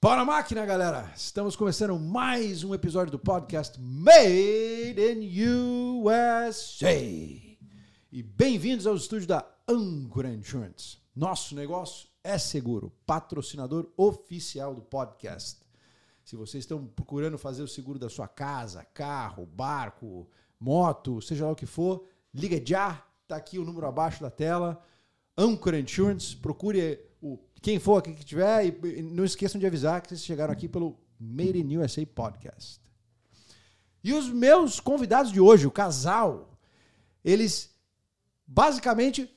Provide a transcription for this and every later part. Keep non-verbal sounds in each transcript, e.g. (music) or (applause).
Para a máquina, galera! Estamos começando mais um episódio do podcast Made in USA. E bem-vindos ao estúdio da Ancora Insurance. Nosso negócio é seguro, patrocinador oficial do podcast. Se vocês estão procurando fazer o seguro da sua casa, carro, barco, moto, seja lá o que for, liga já, tá aqui o número abaixo da tela. Ancora Insurance, procure o quem for aqui que tiver e não esqueçam de avisar que vocês chegaram aqui pelo Made in USA Podcast. E os meus convidados de hoje, o casal, eles basicamente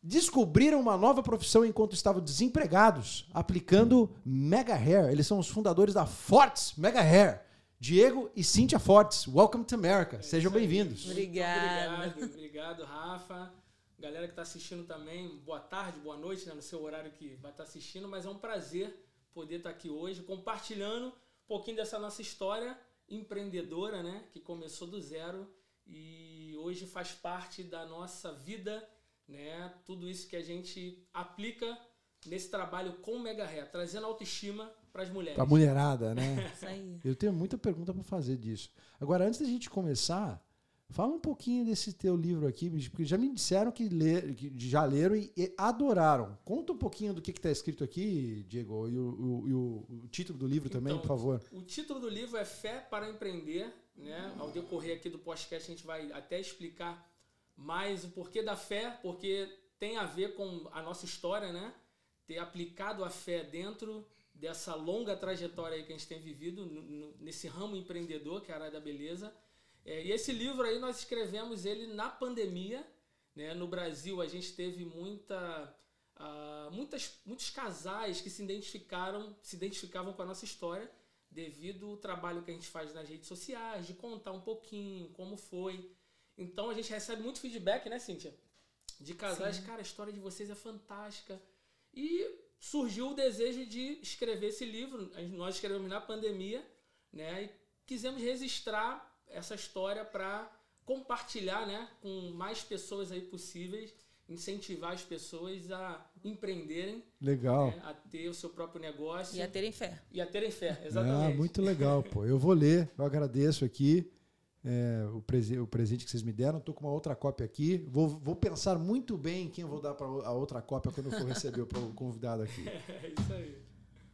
descobriram uma nova profissão enquanto estavam desempregados, aplicando Mega Hair. Eles são os fundadores da Fortes Mega Hair. Diego e Cíntia Fortes, welcome to America. Sejam bem-vindos. Obrigado. Obrigado, obrigado, Rafa. Galera que está assistindo também, boa tarde, boa noite, né, no seu horário que vai estar tá assistindo, mas é um prazer poder estar tá aqui hoje compartilhando um pouquinho dessa nossa história empreendedora, né, que começou do zero e hoje faz parte da nossa vida, né, tudo isso que a gente aplica nesse trabalho com Mega Ré, trazendo autoestima para as mulheres. Para mulherada, né? (laughs) Isso aí. Eu tenho muita pergunta para fazer disso. Agora, antes da gente começar, Fala um pouquinho desse teu livro aqui, porque já me disseram que, ler, que já leram e, e, adoraram. Conta um pouquinho do que está escrito aqui, Diego, e o, o, e o, título do livro também, então, por favor. O título do livro é Fé para Empreender. Né? Ao decorrer aqui do podcast, a gente vai até explicar mais o porquê da fé, porque tem a ver com a nossa história, né? Ter aplicado a fé dentro dessa longa trajetória que a gente tem vivido nesse ramo empreendedor, que é a área da beleza é, e esse livro aí nós escrevemos ele na pandemia. Né? No Brasil a gente teve muita, uh, muitas, muitos casais que se identificaram, se identificavam com a nossa história devido ao trabalho que a gente faz nas redes sociais, de contar um pouquinho como foi. Então a gente recebe muito feedback, né, Cíntia? De casais, Sim. cara, a história de vocês é fantástica. E surgiu o desejo de escrever esse livro. Nós escrevemos na pandemia, né? E quisemos registrar essa história para compartilhar né, com mais pessoas aí possíveis, incentivar as pessoas a empreenderem. Legal. Né, a ter o seu próprio negócio. E a terem fé. E a terem fé, exatamente. Ah, muito legal, pô. Eu vou ler, eu agradeço aqui. É, o, prese o presente que vocês me deram. Estou com uma outra cópia aqui. Vou, vou pensar muito bem quem eu vou dar para a outra cópia quando eu for receber o convidado aqui. (laughs) É isso aí.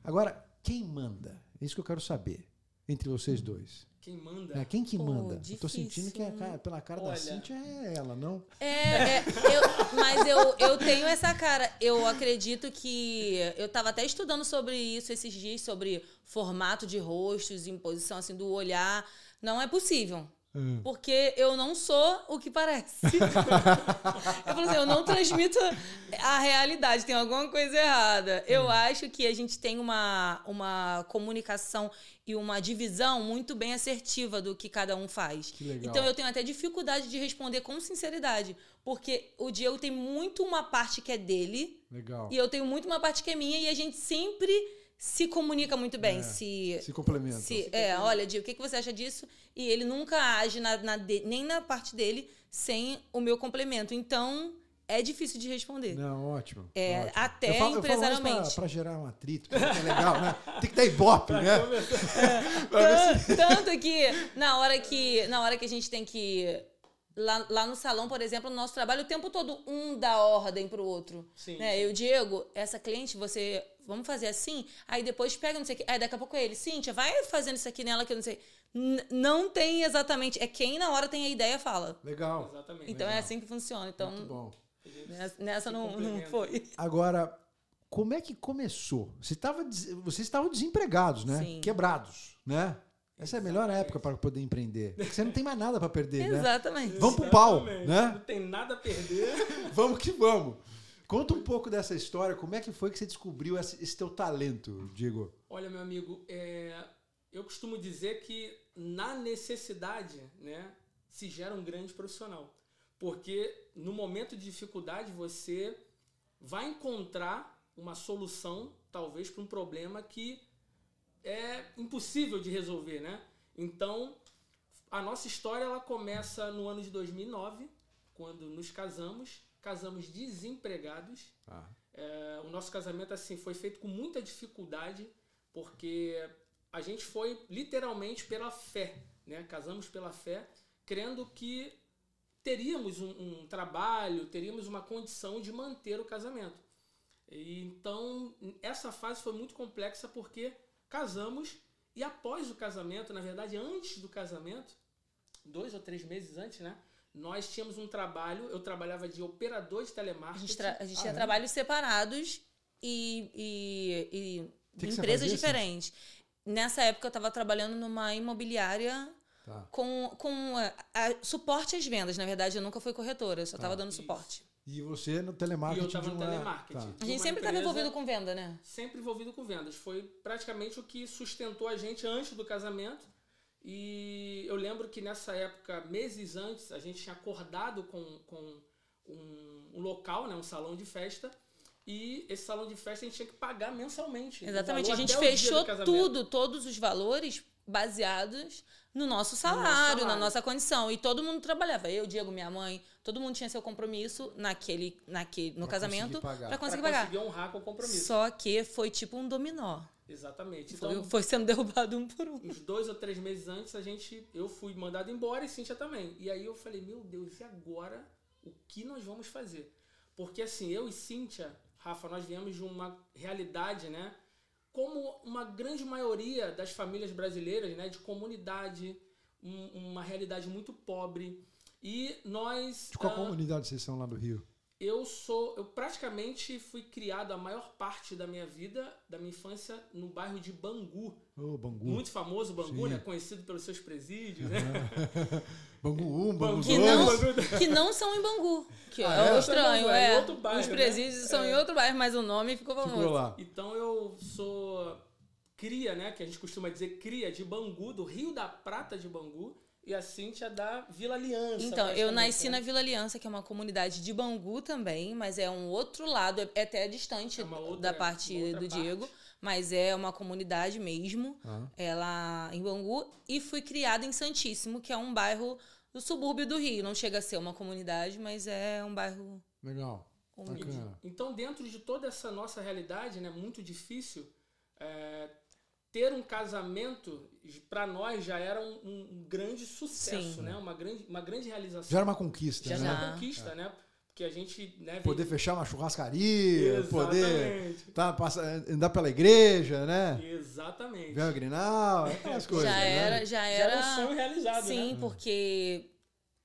Agora, quem manda? É isso que eu quero saber entre vocês dois. Quem manda? É, quem que manda? Difícil. Eu tô sentindo que é, cara, pela cara Olha. da Cintia é ela, não? É, é eu, mas eu, eu tenho essa cara. Eu acredito que. Eu tava até estudando sobre isso esses dias, sobre formato de rostos, imposição assim, do olhar. Não é possível. Hum. Porque eu não sou o que parece. (laughs) eu falo assim, eu não transmito a realidade, tem alguma coisa errada. Eu hum. acho que a gente tem uma, uma comunicação e uma divisão muito bem assertiva do que cada um faz. Então eu tenho até dificuldade de responder com sinceridade. Porque o Diego tem muito uma parte que é dele. Legal. E eu tenho muito uma parte que é minha, e a gente sempre se comunica muito bem. É, se, se complementa. Se, se é, complementa. olha, Diego, o que, que você acha disso? E ele nunca age na, na de, nem na parte dele sem o meu complemento. Então, é difícil de responder. Não, ótimo. É, ótimo. até eu falo, empresarialmente. Para gerar um atrito, que é legal, né? Tem que dar ibope, (laughs) né? É, (laughs) tanto que na hora que na hora que a gente tem que Lá, lá no salão, por exemplo, no nosso trabalho, o tempo todo um dá ordem pro outro. Sim, né? Eu, Diego, essa cliente, você. Vamos fazer assim? Aí depois pega, não sei o que. Aí daqui a pouco é ele, Cíntia, vai fazendo isso aqui nela que eu não sei. N não tem exatamente. É quem na hora tem a ideia fala. Legal. Exatamente. Então é Legal. é assim que funciona. Então, Muito bom. Nessa, nessa não, não foi. Agora, como é que começou? Você tava, vocês estavam desempregados, né? Sim. Quebrados, né? Essa é a melhor época para poder empreender. Porque você não tem mais nada para perder, né? Exatamente. Vamos pro pau, né? Não tem nada a perder. (laughs) vamos que vamos. Conta um pouco dessa história. Como é que foi que você descobriu esse, esse teu talento, Diego? Olha, meu amigo, é... eu costumo dizer que na necessidade, né, se gera um grande profissional. Porque no momento de dificuldade você vai encontrar uma solução, talvez, para um problema que é impossível de resolver, né? Então, a nossa história ela começa no ano de 2009, quando nos casamos, casamos desempregados. Ah. É, o nosso casamento assim foi feito com muita dificuldade, porque a gente foi literalmente pela fé, né? Casamos pela fé, crendo que teríamos um, um trabalho, teríamos uma condição de manter o casamento. E, então, essa fase foi muito complexa porque casamos e após o casamento, na verdade, antes do casamento, dois ou três meses antes, né? Nós tínhamos um trabalho, eu trabalhava de operador de A telemarketing. gente, tra- a gente Ah, tinha é? trabalhos separados e, e, e que você empresas fazia, diferentes. Nessa época eu estava trabalhando numa imobiliária Tá. com, com a- a- suporte às vendas. Na verdade, eu nunca fui corretora, eu só estava dando Isso. suporte. E você no E telemarketing eu estava de no uma... telemarketing. Tá. A gente sempre estava envolvido com venda, né? sempre envolvido com vendas. Foi praticamente o que sustentou a gente antes do casamento. E eu lembro que nessa época, meses antes, a gente tinha acordado com, com um, um local, né, um salão de festa. E esse salão de festa a gente tinha que pagar mensalmente. Exatamente. A gente fechou tudo, todos os valores baseados no nosso salário, na salário. nossa condição. E todo mundo trabalhava. Eu, Diego, minha mãe, todo mundo tinha seu compromisso naquele, naquele, no Pra casamento conseguir pagar. para Pra conseguir pagar. conseguir honrar com o compromisso. Só que foi tipo um dominó. Exatamente. Foi, Então, foi sendo (laughs) derrubado um por um. uns dois ou três meses antes, a gente, eu fui mandado embora e Cíntia também. E aí eu falei, meu Deus, e agora o que nós vamos fazer? Porque assim, eu e Cíntia, Rafa, nós viemos de uma realidade, né? Como uma grande maioria das famílias brasileiras, né? De comunidade, um- uma realidade muito pobre. E nós. De qual ah, comunidade vocês são lá do Rio? eu sou. Eu praticamente fui criado a maior parte da minha vida, da minha infância, no bairro de Bangu. Ô, Bangu. Muito famoso Bangu, Sim. né? Conhecido pelos seus presídios, né? (laughs) Bangu 1, Bangu 2. Que não, que não são em Bangu. Que Ah, é, é? estranho, Bangu, é em é. outro bairro, Os né? presídios são em outro bairro, mas o nome ficou famoso. Ficou lá. Então eu sou cria, né? Que a gente costuma dizer cria de Bangu, do Rio da Prata de Bangu. E a Cíntia da Vila Aliança. Então, eu nasci né? na Vila Aliança, que é uma comunidade de Bangu também, mas é um outro lado, é- é até distante É outra- da parte uma outra do parte. Diego, mas é uma comunidade mesmo, Ah. ela em Bangu, e fui criada em Santíssimo, que é um bairro do subúrbio do Rio. Não chega a ser uma comunidade, mas é um bairro Legal. Então, dentro de toda essa nossa realidade, né, muito difícil, é, ter um casamento para nós já era um, um grande sucesso, Sim. né? Uma grande, uma grande realização. Já era uma conquista, Já né? era Já. uma conquista, né? Porque a gente, né, Poder fechar uma churrascaria, poder Exatamente. tá, passar, andar pela igreja, né? Exatamente. Ver o Grinal, aquelas (laughs) coisas. já né? era, já Já era. era um sonho realizado, Sim, né? porque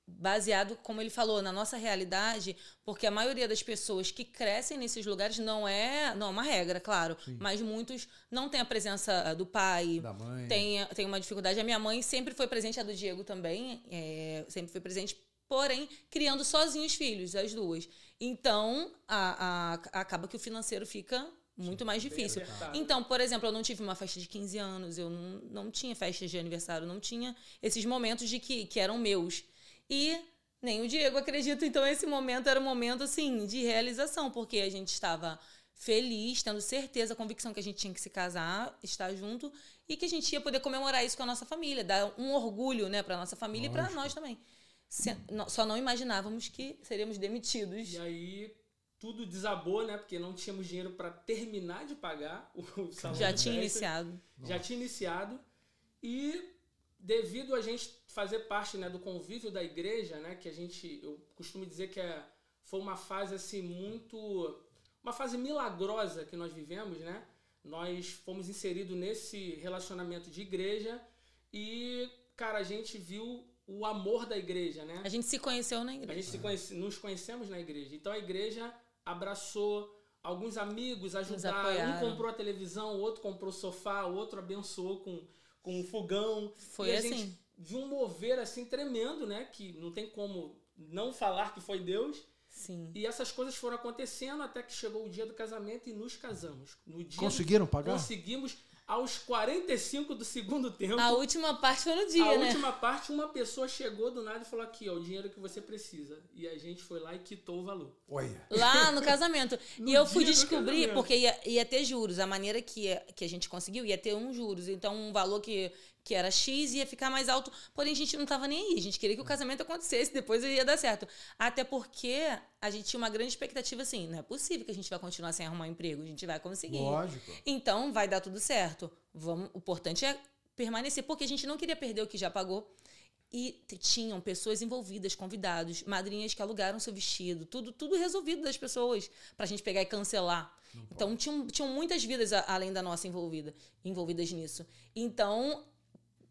baseado, como ele falou, na nossa realidade, porque a maioria das pessoas que crescem nesses lugares não é, não é uma regra, claro, mas muitos não tem a presença do pai, Da mãe. tem, tem uma dificuldade. A minha mãe sempre foi presente, a do Diego também, é, sempre foi presente, porém, criando sozinhos os filhos, as duas. Então, a, a- acaba que o financeiro fica muito mais difícil. apertado. Então, por exemplo, eu não tive uma festa de 15 anos, eu não, não tinha festas de aniversário, não tinha esses momentos de que, que eram meus. E nem o Diego acredita, então esse momento era um momento assim de realização, porque a gente estava feliz, tendo certeza, a convicção que a gente tinha que se casar, estar junto e que a gente ia poder comemorar isso com a nossa família, dar um orgulho, né, para nossa família e para Lógico. nós também. Só não imaginávamos que seríamos demitidos. E aí tudo desabou, né? Porque não tínhamos dinheiro para terminar de pagar o o salão Já tinha iniciado. Já tinha iniciado. E devido a gente fazer parte né, do convívio da igreja, né? Que a gente, eu costumo dizer que é, foi uma fase assim muito... Uma fase milagrosa que nós vivemos, né? Nós fomos inseridos nesse relacionamento de igreja e, cara, a gente viu o amor da igreja, né? A gente se conheceu na A igreja. gente se conhece, nos conhecemos na igreja. Então a igreja abraçou, alguns amigos ajudaram. Um comprou a televisão, o outro comprou o sofá, o outro abençoou com, com um fogão. Foi e a assim. gente viu um mover assim tremendo, né? Que não tem como não falar que foi Deus. Sim. E essas coisas foram acontecendo até que chegou o dia do casamento e nos casamos. No dia Conseguiram pagar? Conseguimos aos 45 do segundo tempo. A última parte foi no dia, A né? última parte, uma pessoa chegou do nada e falou aqui, ó, o dinheiro que você precisa. E a gente foi lá e quitou o valor. Olha. Lá no casamento. (laughs) No e eu fui descobrir, porque ia, ia ter juros. A maneira que, que a gente conseguiu ia ter um juros. Então, um valor que, que era X ia ficar mais alto. Porém, a gente não tava nem aí. A gente queria que o casamento acontecesse, depois ia dar certo. Até porque a gente tinha uma grande expectativa assim: não é possível que a gente vai continuar sem arrumar um emprego. A gente vai conseguir. Lógico. Então, vai dar tudo certo. Vamos, o importante é permanecer, porque a gente não queria perder o que já pagou. E tinham pessoas envolvidas, convidados, madrinhas que alugaram seu vestido, tudo, tudo resolvido das pessoas pra gente pegar e cancelar. então tinham, tinham muitas vidas a, além da nossa envolvida, envolvidas nisso. Então,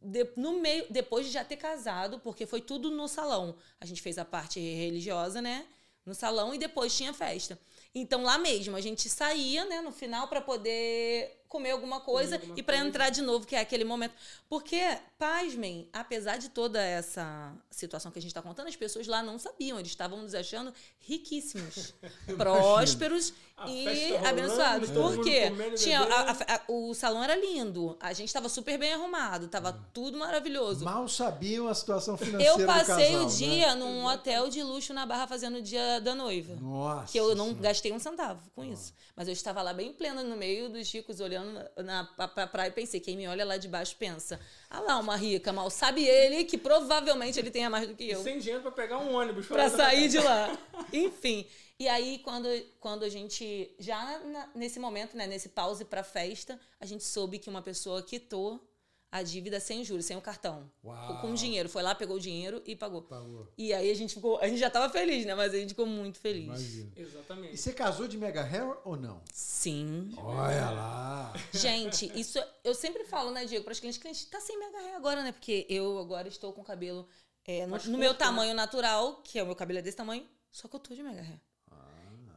de, no meio, depois de já ter casado, porque foi tudo no salão. A gente fez a parte religiosa, né? No salão e depois tinha festa. Então lá mesmo a gente saía, né, no final para poder comer alguma coisa alguma e para entrar de novo, que é aquele momento. Porque, pasmem, apesar de toda essa situação que a gente está contando, as pessoas lá não sabiam, eles estavam nos achando riquíssimos, (laughs) prósperos A e rolando, abençoados. Por quê? Tinha, a- a- o salão era lindo, a gente estava super bem arrumado, tava tudo maravilhoso. Mal sabiam a situação financeira Eu passei casal, o né? dia num hotel de luxo na Barra fazendo o dia da noiva. Nossa. Que eu não Senhora. gastei um centavo com isso. Mas eu estava lá bem plena no meio dos ricos, olhando na, na, pra, pra praia e pensei, quem me olha lá de baixo pensa, ah lá, uma rica, mal sabe ele que provavelmente ele tenha mais do que eu. Sem dinheiro pra pegar um ônibus. Pra fazer- sair de lá. Enfim. E aí, quando, quando a gente, já na- nesse momento, né, nesse pause pra festa, a gente soube que uma pessoa quitou a dívida sem juros, sem o cartão. Uau. Com dinheiro. Foi lá, pegou o dinheiro e pagou. Pagou. E aí a gente ficou. A gente já tava feliz, né? Mas a gente ficou muito feliz. Imagina. E Exatamente. você casou de mega hair ou não? Sim. Olha lá. Gente, isso eu sempre falo, né, Diego, para os clientes, cliente tá sem mega hair agora, né? Porque eu agora estou com o cabelo é, no, no meu né? tamanho natural, que é o meu cabelo é desse tamanho, só que eu tô de mega hair.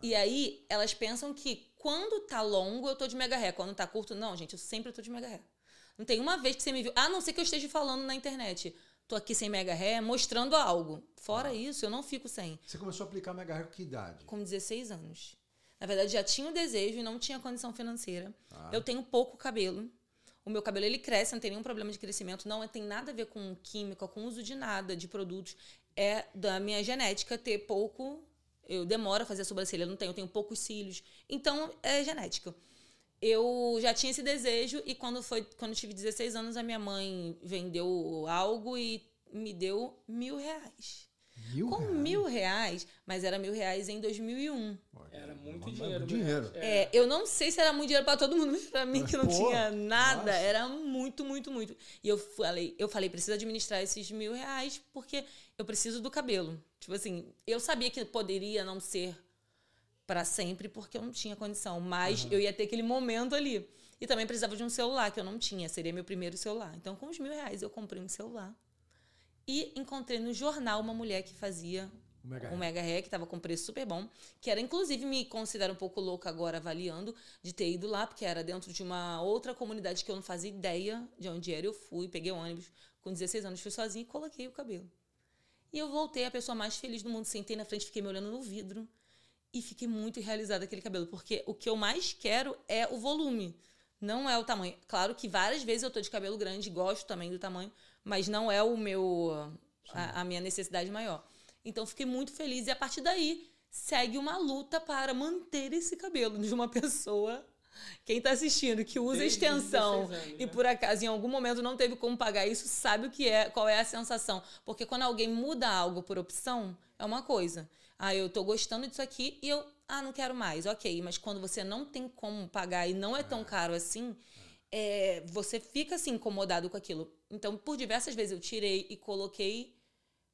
E aí, elas pensam que quando tá longo, eu tô de mega hair. Quando tá curto, não, gente, eu sempre tô de mega hair. Não tem uma vez que você me viu. A não ser que eu esteja falando na internet. Tô aqui sem mega hair, mostrando algo. Fora isso, eu não fico sem. Você começou a aplicar mega hair com que idade? Com 16 anos. Na verdade, já tinha o desejo e não tinha condição financeira. Ah. Eu tenho pouco cabelo. O meu cabelo ele cresce, não tem nenhum problema de crescimento. Não tem nada a ver com química, com uso de nada, de produtos. É da minha genética ter pouco. Eu demoro a fazer a sobrancelha, eu não tenho, eu tenho poucos cílios. Então, é genética. Eu já tinha esse desejo e quando foi quando eu tive 16 anos, a minha mãe vendeu algo e me deu mil reais. Mil Com reais? mil reais, mas era mil reais em 2001. Olha, Era muito mas dinheiro. Dinheiro. É, eu não sei se era muito dinheiro pra todo mundo, mas pra mim que não Pô, tinha nada, nossa. era muito, muito, muito. E eu falei, eu falei, preciso administrar esses mil reais porque eu preciso do cabelo. Tipo assim, eu sabia que poderia não ser pra sempre porque eu não tinha condição, mas eu ia ter aquele momento ali. E também precisava de um celular que eu não tinha, seria meu primeiro celular. Então, com os mil reais, eu comprei um celular. E encontrei no jornal uma mulher que fazia O mega um hair. mega que tava com preço super bom, que era inclusive me considero um pouco louca agora avaliando de ter ido lá, porque era dentro de uma outra comunidade que eu não fazia ideia de onde era. Eu fui, peguei o ônibus com 16 anos, fui sozinha e coloquei o cabelo. E eu voltei a pessoa mais feliz do mundo, sentei na frente, fiquei me olhando no vidro e fiquei muito realizada aquele cabelo, porque o que eu mais quero é o volume, não é o tamanho. Claro que várias vezes eu tô de cabelo grande, gosto também do tamanho, mas não é o meu a, a minha necessidade maior. Então fiquei muito feliz e a partir daí segue uma luta para manter esse cabelo de uma (laughs) pessoa quem tá assistindo que usa Desde extensão 16 anos, e né? por acaso em algum momento não teve como pagar isso, sabe o que é, qual é a sensação. Porque quando alguém muda algo por opção, é uma coisa. Ah, eu tô gostando disso aqui e eu, ah, não quero mais. OK, mas quando você não tem como pagar e não é tão caro assim, é, você fica assim incomodado com aquilo. Então, por diversas vezes eu tirei e coloquei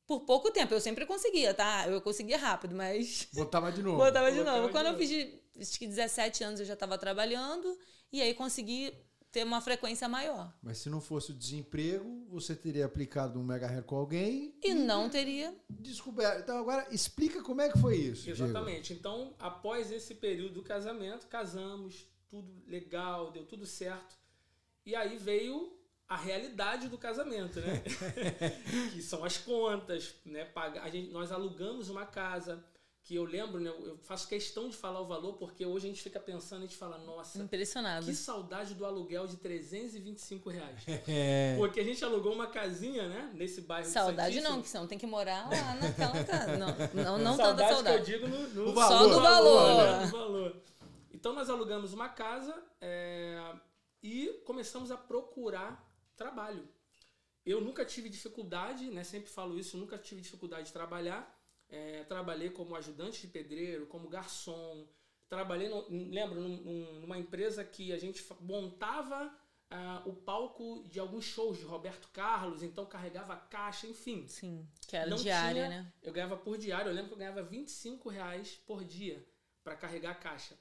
por pouco tempo. Eu sempre conseguia, tá? Eu conseguia rápido, mas (laughs) Botava de novo. Botava de Botava novo. de Quando eu fiz de, acho que 17 anos, eu já estava trabalhando e aí consegui ter uma frequência maior. Mas se não fosse o desemprego, você teria aplicado um mega hair com alguém E não teria. descoberto. Então agora explica como é que foi isso. Diego. Exatamente. Então, após esse período do casamento, casamos, tudo legal, deu tudo certo. E aí veio a realidade do casamento, né? (laughs) que são as contas, né? Pagar, a gente, nós alugamos uma casa, que eu lembro, né? Eu faço questão de falar o valor, porque hoje a gente fica pensando, a gente fala, nossa, Impressionado. que saudade do aluguel de 325 reais. (laughs) É. Porque a gente alugou uma casinha, né? Nesse bairro de Saudade não, que senão tem que morar lá naquela casa. (laughs) Não, não, não saudade tanta saudade. que eu digo no, no O valor. Só do valor. né? Do valor. Então nós alugamos uma casa é, e começamos a procurar trabalho. Eu nunca tive dificuldade, né? Sempre falo isso, nunca tive dificuldade de trabalhar. É, trabalhei como ajudante de pedreiro, como garçom. Trabalhei, no, lembro, num- num- numa empresa que a gente montava ah, o palco de alguns shows de Roberto Carlos, então carregava caixa, enfim. Sim, que era Não diária, tinha- né? Eu ganhava por diário, eu lembro que eu ganhava 25 reais por dia para carregar a caixa.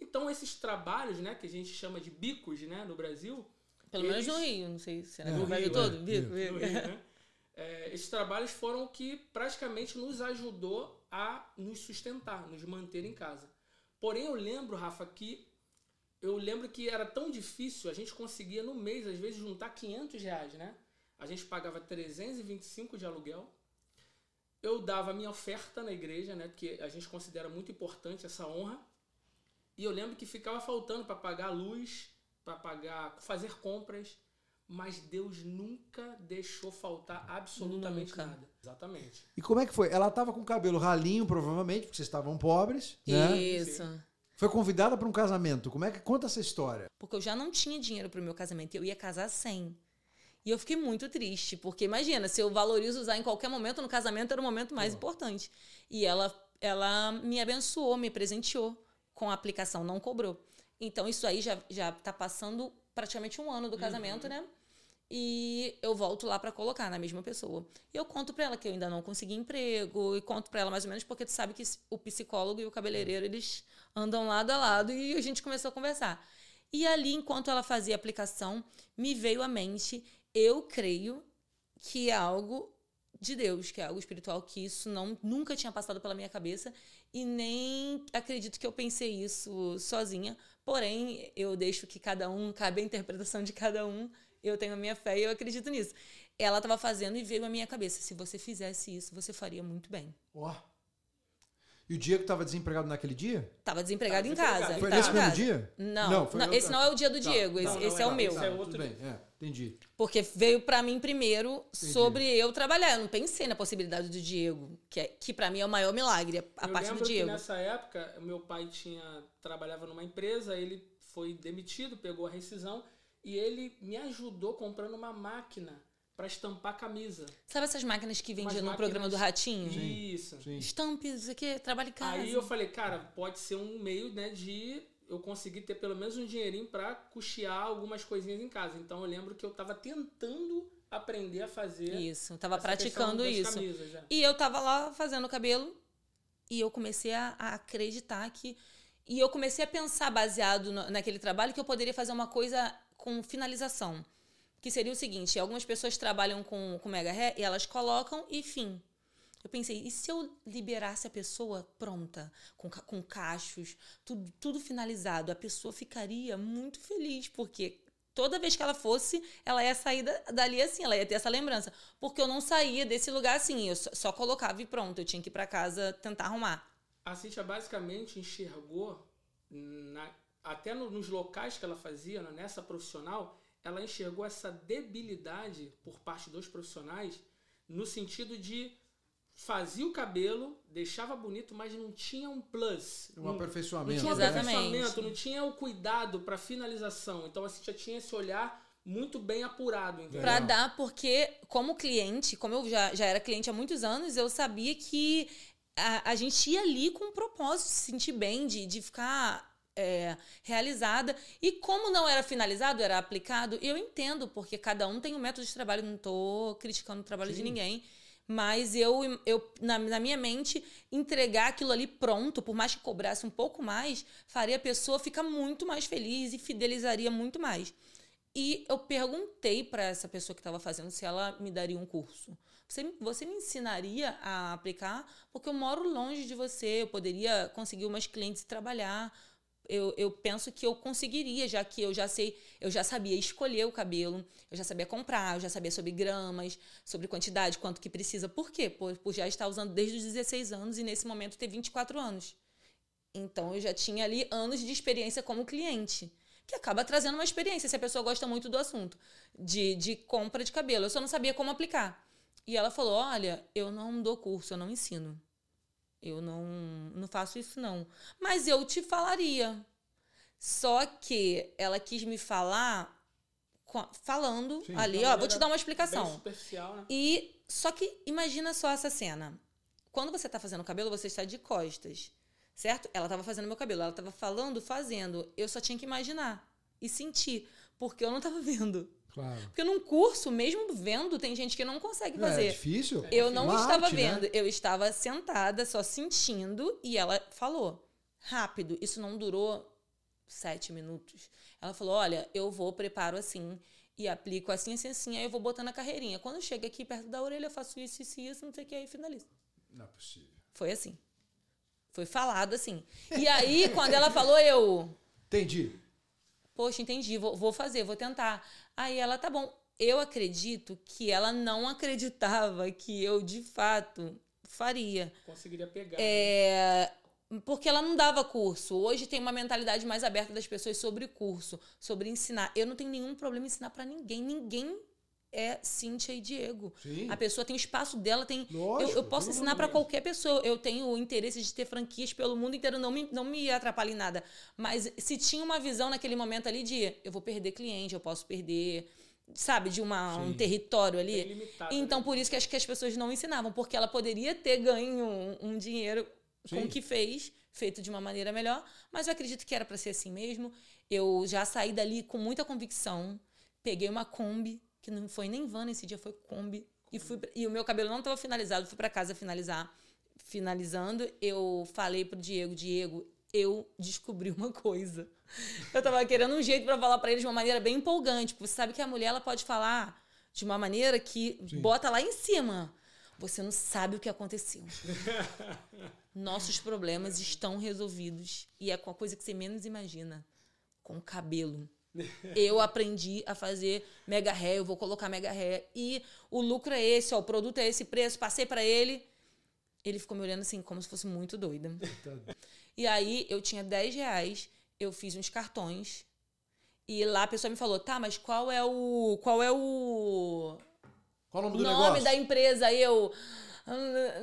Então esses trabalhos, né, que a gente chama de bicos, né, no Brasil, Pelo eles- menos no Rio, não sei se é É, no Brasil Rio, todo. é, Rio. Rio, né? (laughs) É, esses trabalhos foram o que praticamente nos ajudou a nos sustentar, nos manter em casa. Porém, eu lembro, Rafa, que eu lembro que era tão difícil, a gente conseguia no mês, às vezes, juntar 500 reais, né? A gente pagava 325 de aluguel. Eu dava a minha oferta na igreja, né? Porque a gente considera muito importante essa honra. E eu lembro que ficava faltando para pagar a luz, para pagar, fazer compras, mas Deus nunca deixou faltar absolutamente Nunca. nada. Exatamente. E como é que foi? Ela tava com o cabelo ralinho, provavelmente, porque vocês estavam pobres. Né? Isso. Foi convidada para um casamento. Como é que conta essa história? Porque eu já não tinha dinheiro pro meu casamento. Eu ia casar sem. E eu fiquei muito triste, porque imagina, se eu valorizo usar em qualquer momento, no casamento era o momento mais importante. E ela, ela me abençoou, me presenteou com a aplicação, não cobrou. Então isso aí já, já tá passando praticamente um ano do casamento, né? E eu volto lá pra colocar na mesma pessoa. E eu conto pra ela que eu ainda não consegui emprego, e conto pra ela mais ou menos porque tu sabe que o psicólogo e o cabeleireiro, eles andam lado a lado e a gente começou a conversar. E ali, enquanto ela fazia a aplicação, me veio à mente, eu creio que é algo de Deus, que é algo espiritual, que isso não nunca tinha passado pela minha cabeça e nem acredito que eu pensei isso sozinha. Porém, eu deixo que cada um, cabe a interpretação de cada um. Eu tenho a minha fé e eu acredito nisso. Ela estava fazendo e veio à minha cabeça: se você fizesse isso, você faria muito bem. Ó. E o Diego estava desempregado naquele dia? Tava desempregado Tava em casa. desempregado. ele Foi nesse mesmo casa. dia? Não, Não, foi não, esse não é o dia do Tá. Diego, esse, Não, não esse é é o meu. esse é Tá, outro tudo dia. bem. É, entendi. Porque veio pra mim primeiro sobre eu trabalhar. Eu não pensei na possibilidade do Diego, que, é, que para mim é o maior milagre, a eu parte do Diego. que nessa época, meu pai tinha trabalhava numa empresa, ele foi demitido, pegou a rescisão e ele me ajudou comprando uma máquina para estampar camisa. Sabe essas máquinas que vendiam Umas no programa do máquinas- Ratinho? Isso. Sim. Estampe, isso aqui, trabalho em casa. Aí eu falei, cara, pode ser um meio, né, de eu conseguir ter pelo menos um dinheirinho para custear algumas coisinhas em casa. Então eu lembro que eu tava tentando aprender a fazer Isso, eu tava essa questão praticando isso. camisas, é. E eu tava lá fazendo o cabelo e eu comecei a, a acreditar que. E eu comecei a pensar, baseado no- naquele trabalho, que eu poderia fazer uma coisa com finalização. Que seria o seguinte: algumas pessoas trabalham com, com mega ré e elas colocam e fim. Eu pensei, e se eu liberasse a pessoa pronta, com, com cachos, tudo, tudo finalizado? A pessoa ficaria muito feliz, porque toda vez que ela fosse, ela ia sair da- dali assim, ela ia ter essa lembrança. Porque eu não saía desse lugar assim, eu só, colocava e pronto, eu tinha que ir pra casa tentar arrumar. A Cintia basicamente enxergou, na- até no- nos locais que ela fazia, né, nessa profissional, ela enxergou essa debilidade por parte dos profissionais no sentido de fazia o cabelo, deixava bonito, mas não tinha um plus. Um não, não aperfeiçoamento. tinha um né? Aperfeiçoamento, não tinha o cuidado para finalização. Então a Cintia tinha esse olhar muito bem apurado. Legal. dar, porque como cliente, como eu já, já era cliente há muitos anos, eu sabia que a, a gente ia ali com um propósito, se sentir bem, de, de ficar é, realizada. E como não era finalizado, era aplicado, eu entendo, porque cada um tem um método de trabalho, não tô criticando o trabalho de Sim. ninguém. Mas eu, eu na, na minha mente, entregar aquilo ali pronto, por mais que cobrasse um pouco mais, faria a pessoa ficar muito mais feliz e fidelizaria muito mais. E eu perguntei para essa pessoa que estava fazendo se ela me daria um curso. Você, você me ensinaria a aplicar? Porque eu moro longe de você, eu poderia conseguir umas clientes e trabalhar. Eu, eu penso que eu conseguiria, já que eu já sei, eu já sabia escolher o cabelo, eu já sabia comprar, eu já sabia sobre gramas, sobre quantidade, quanto que precisa. Por quê? Por, por já estar usando desde os 16 anos e nesse momento ter 24 anos. Então eu já tinha ali anos de experiência como cliente que acaba trazendo uma experiência, se a pessoa gosta muito do assunto, de, de compra de cabelo. Eu só não sabia como aplicar. E ela falou: Olha, eu não dou curso, eu não ensino. Eu não, não faço isso, não. Mas eu te falaria. Só que ela quis me falar falando Sim. ali, ó, vou te dar uma explicação. né? E só que imagina só essa cena. Quando você tá fazendo o cabelo, você está de costas, certo? Ela tava fazendo meu cabelo, ela tava falando, fazendo. Eu só tinha que imaginar e sentir, porque eu não estava (laughs) vendo. Claro. Porque num curso, mesmo vendo, tem gente que não consegue É fazer. difícil. Eu não Uma estava arte, né? vendo, eu estava sentada, só sentindo, e ela falou, rápido, isso não durou sete minutos. Ela falou: olha, eu vou, preparo assim, e aplico assim, assim, assim, aí eu vou botando a carreirinha. Quando chega aqui perto da orelha, eu faço isso, isso, isso, não sei o que, aí finalizo. Não é possível. Foi assim. Foi falado assim. E aí, quando ela falou, eu. Entendi. Poxa, entendi, vou, vou fazer, vou tentar. Aí ela, tá bom. Eu acredito que ela não acreditava que eu, de fato, faria. Conseguiria pegar. É, porque ela não dava curso. Hoje tem uma mentalidade mais aberta das pessoas sobre curso, sobre ensinar. Eu não tenho nenhum problema em ensinar pra ninguém. Ninguém é Cíntia e Diego. Sim. A pessoa tem o espaço dela, tem. Lógico, eu, eu posso ensinar mesmo. qualquer pessoa. Eu tenho o interesse de ter franquias pelo mundo inteiro, não me, não me atrapalha em nada. Mas se tinha uma visão naquele momento ali de eu vou perder cliente, eu posso perder, sabe, de uma, um território ali. Bem limitado, Então, né? por isso que acho que as pessoas não ensinavam, porque ela poderia ter ganho um, um dinheiro com Sim. o que fez, feito de uma maneira melhor, mas eu acredito que era para ser assim mesmo. Eu já saí dali com muita convicção, peguei uma Kombi, que não foi nem van nesse dia, foi Kombi, e, fui, e o meu cabelo não estava finalizado, fui para casa finalizar. Finalizando, eu falei pro Diego, Diego, eu descobri uma coisa. (laughs) Eu tava querendo um jeito para falar para ele de uma maneira bem empolgante, porque você sabe que a mulher ela pode falar de uma maneira que Sim. bota lá em cima. Você não sabe o que aconteceu. (laughs) Nossos problemas estão resolvidos e é com a coisa que você menos imagina, com o cabelo. (laughs) Eu aprendi a fazer mega hair, eu vou colocar mega hair e o lucro é esse, ó, o produto é esse preço, passei pra ele. Ele ficou me olhando assim como se fosse muito doida. E aí eu tinha 10 reais, eu fiz uns cartões. E lá a pessoa me falou: "Tá, mas qual é o qual é o Qual o nome do nome negócio? da empresa?" Aí eu "Ah,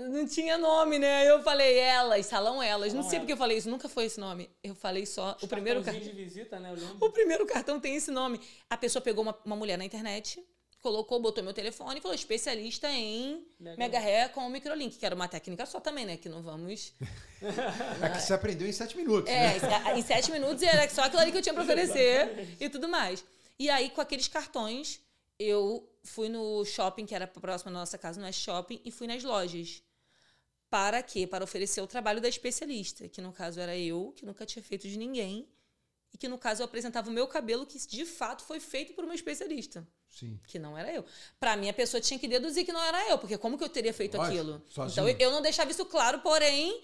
não tinha nome, né? Eu falei elas, salão elas. não Salão sei porque eu falei isso, nunca foi esse nome. Eu falei só o primeiro cartão. de visita, né? O primeiro cartão tem esse nome. A pessoa pegou uma, uma mulher na internet, colocou, botou meu telefone e falou: especialista em Mega Mega Hair com o microlink, que era uma técnica só também, né? Que não vamos. (laughs) É que você aprendeu em sete minutos. É, né? em sete minutos era só aquilo ali que eu tinha pra oferecer e tudo mais. E aí, com aqueles cartões, eu fui no shopping, que era próximo da nossa casa, no West Shopping, e fui nas lojas. Para quê? Para oferecer o trabalho da especialista, que no caso era eu, que nunca tinha feito de ninguém, e que no caso eu apresentava o meu cabelo, que de fato foi feito por uma especialista, Sim. que não era eu. Para mim, a pessoa tinha que deduzir que não era eu, porque como que eu teria feito Lógico, aquilo? sozinho. Então eu, eu não deixava isso claro, porém,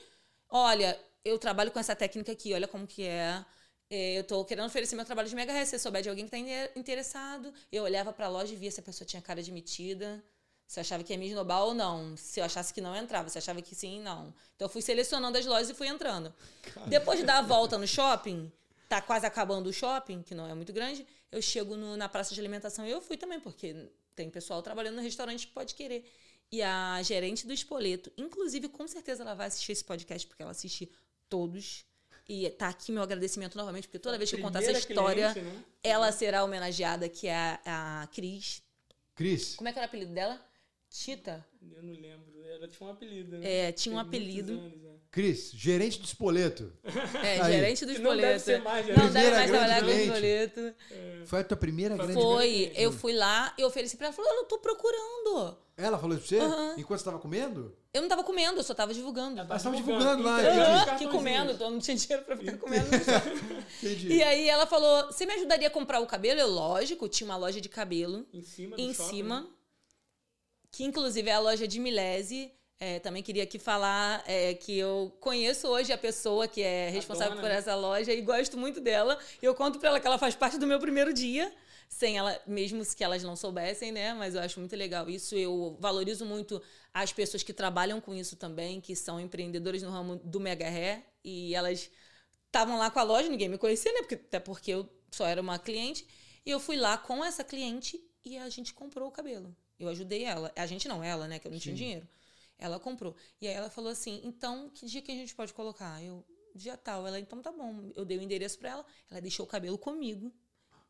olha, eu trabalho com essa técnica aqui, olha como que é. É, Eu tô querendo oferecer meu trabalho de mega hair. Se souber de alguém que tá in- interessado, eu olhava pra loja e via se a pessoa tinha cara de metida, se eu achava que ia me esnobar ou não. Se eu achasse que não entrava, se eu achava que sim, não. Então eu fui selecionando as lojas e fui entrando. Depois de dar a volta no shopping, tá quase acabando o shopping, que não é muito grande, eu chego no- na praça de alimentação e eu fui também, porque tem pessoal trabalhando no restaurante que pode querer. E a gerente do Espoleto, inclusive, com certeza ela vai assistir esse podcast, porque ela assiste todos. E tá aqui meu agradecimento novamente, porque toda vez que eu contar essa história, cliente, né? ela será homenageada, que é a, a Cris. Cris. Como é que era o apelido dela? Tita? Eu não lembro. Ela tinha um apelido, né? É, tinha um Tem muitos apelido. anos, né? Cris, gerente do espoleto. É, Aí. gerente do Que não deve Espoleto. ser mais, Não gerente. deve mais trabalhar com Espoleto. Foi a tua primeira grande Foi, eu fui lá e ofereci pra ela, falou, eu tô procurando. Ela falou isso pra você? Aham. Enquanto você tava comendo? Eu não tava comendo, eu só tava divulgando. Ela tava divulgando. divulgando lá, Então, Aham, que comendo, então eu não tinha dinheiro pra ficar comendo. (laughs) Entendi. e aí ela falou, você me ajudaria a comprar o cabelo? Eu, lógico, tinha uma loja de cabelo Em cima do em shopping. cima, que inclusive é a loja de Milese. É, também queria aqui falar é, que eu conheço hoje a pessoa que é responsável por né? essa loja e gosto muito dela. Eu conto pra ela que ela faz parte do meu primeiro dia, sem ela, mesmo que elas não soubessem, né? Mas eu acho muito legal isso. Eu valorizo muito as pessoas que trabalham com isso também, que são empreendedoras no ramo do mega hair e elas estavam lá com a loja, ninguém me conhecia, né? Porque, até porque eu só era uma cliente. E eu fui lá com essa cliente e a gente comprou o cabelo. Eu ajudei ela. A gente não, ela, né? Que eu não tinha Sim. dinheiro. Ela comprou. E aí ela falou assim: então, que dia que a gente pode colocar? Eu, dia tal. Ela, então tá bom. Eu dei o endereço pra ela. Ela deixou o cabelo comigo,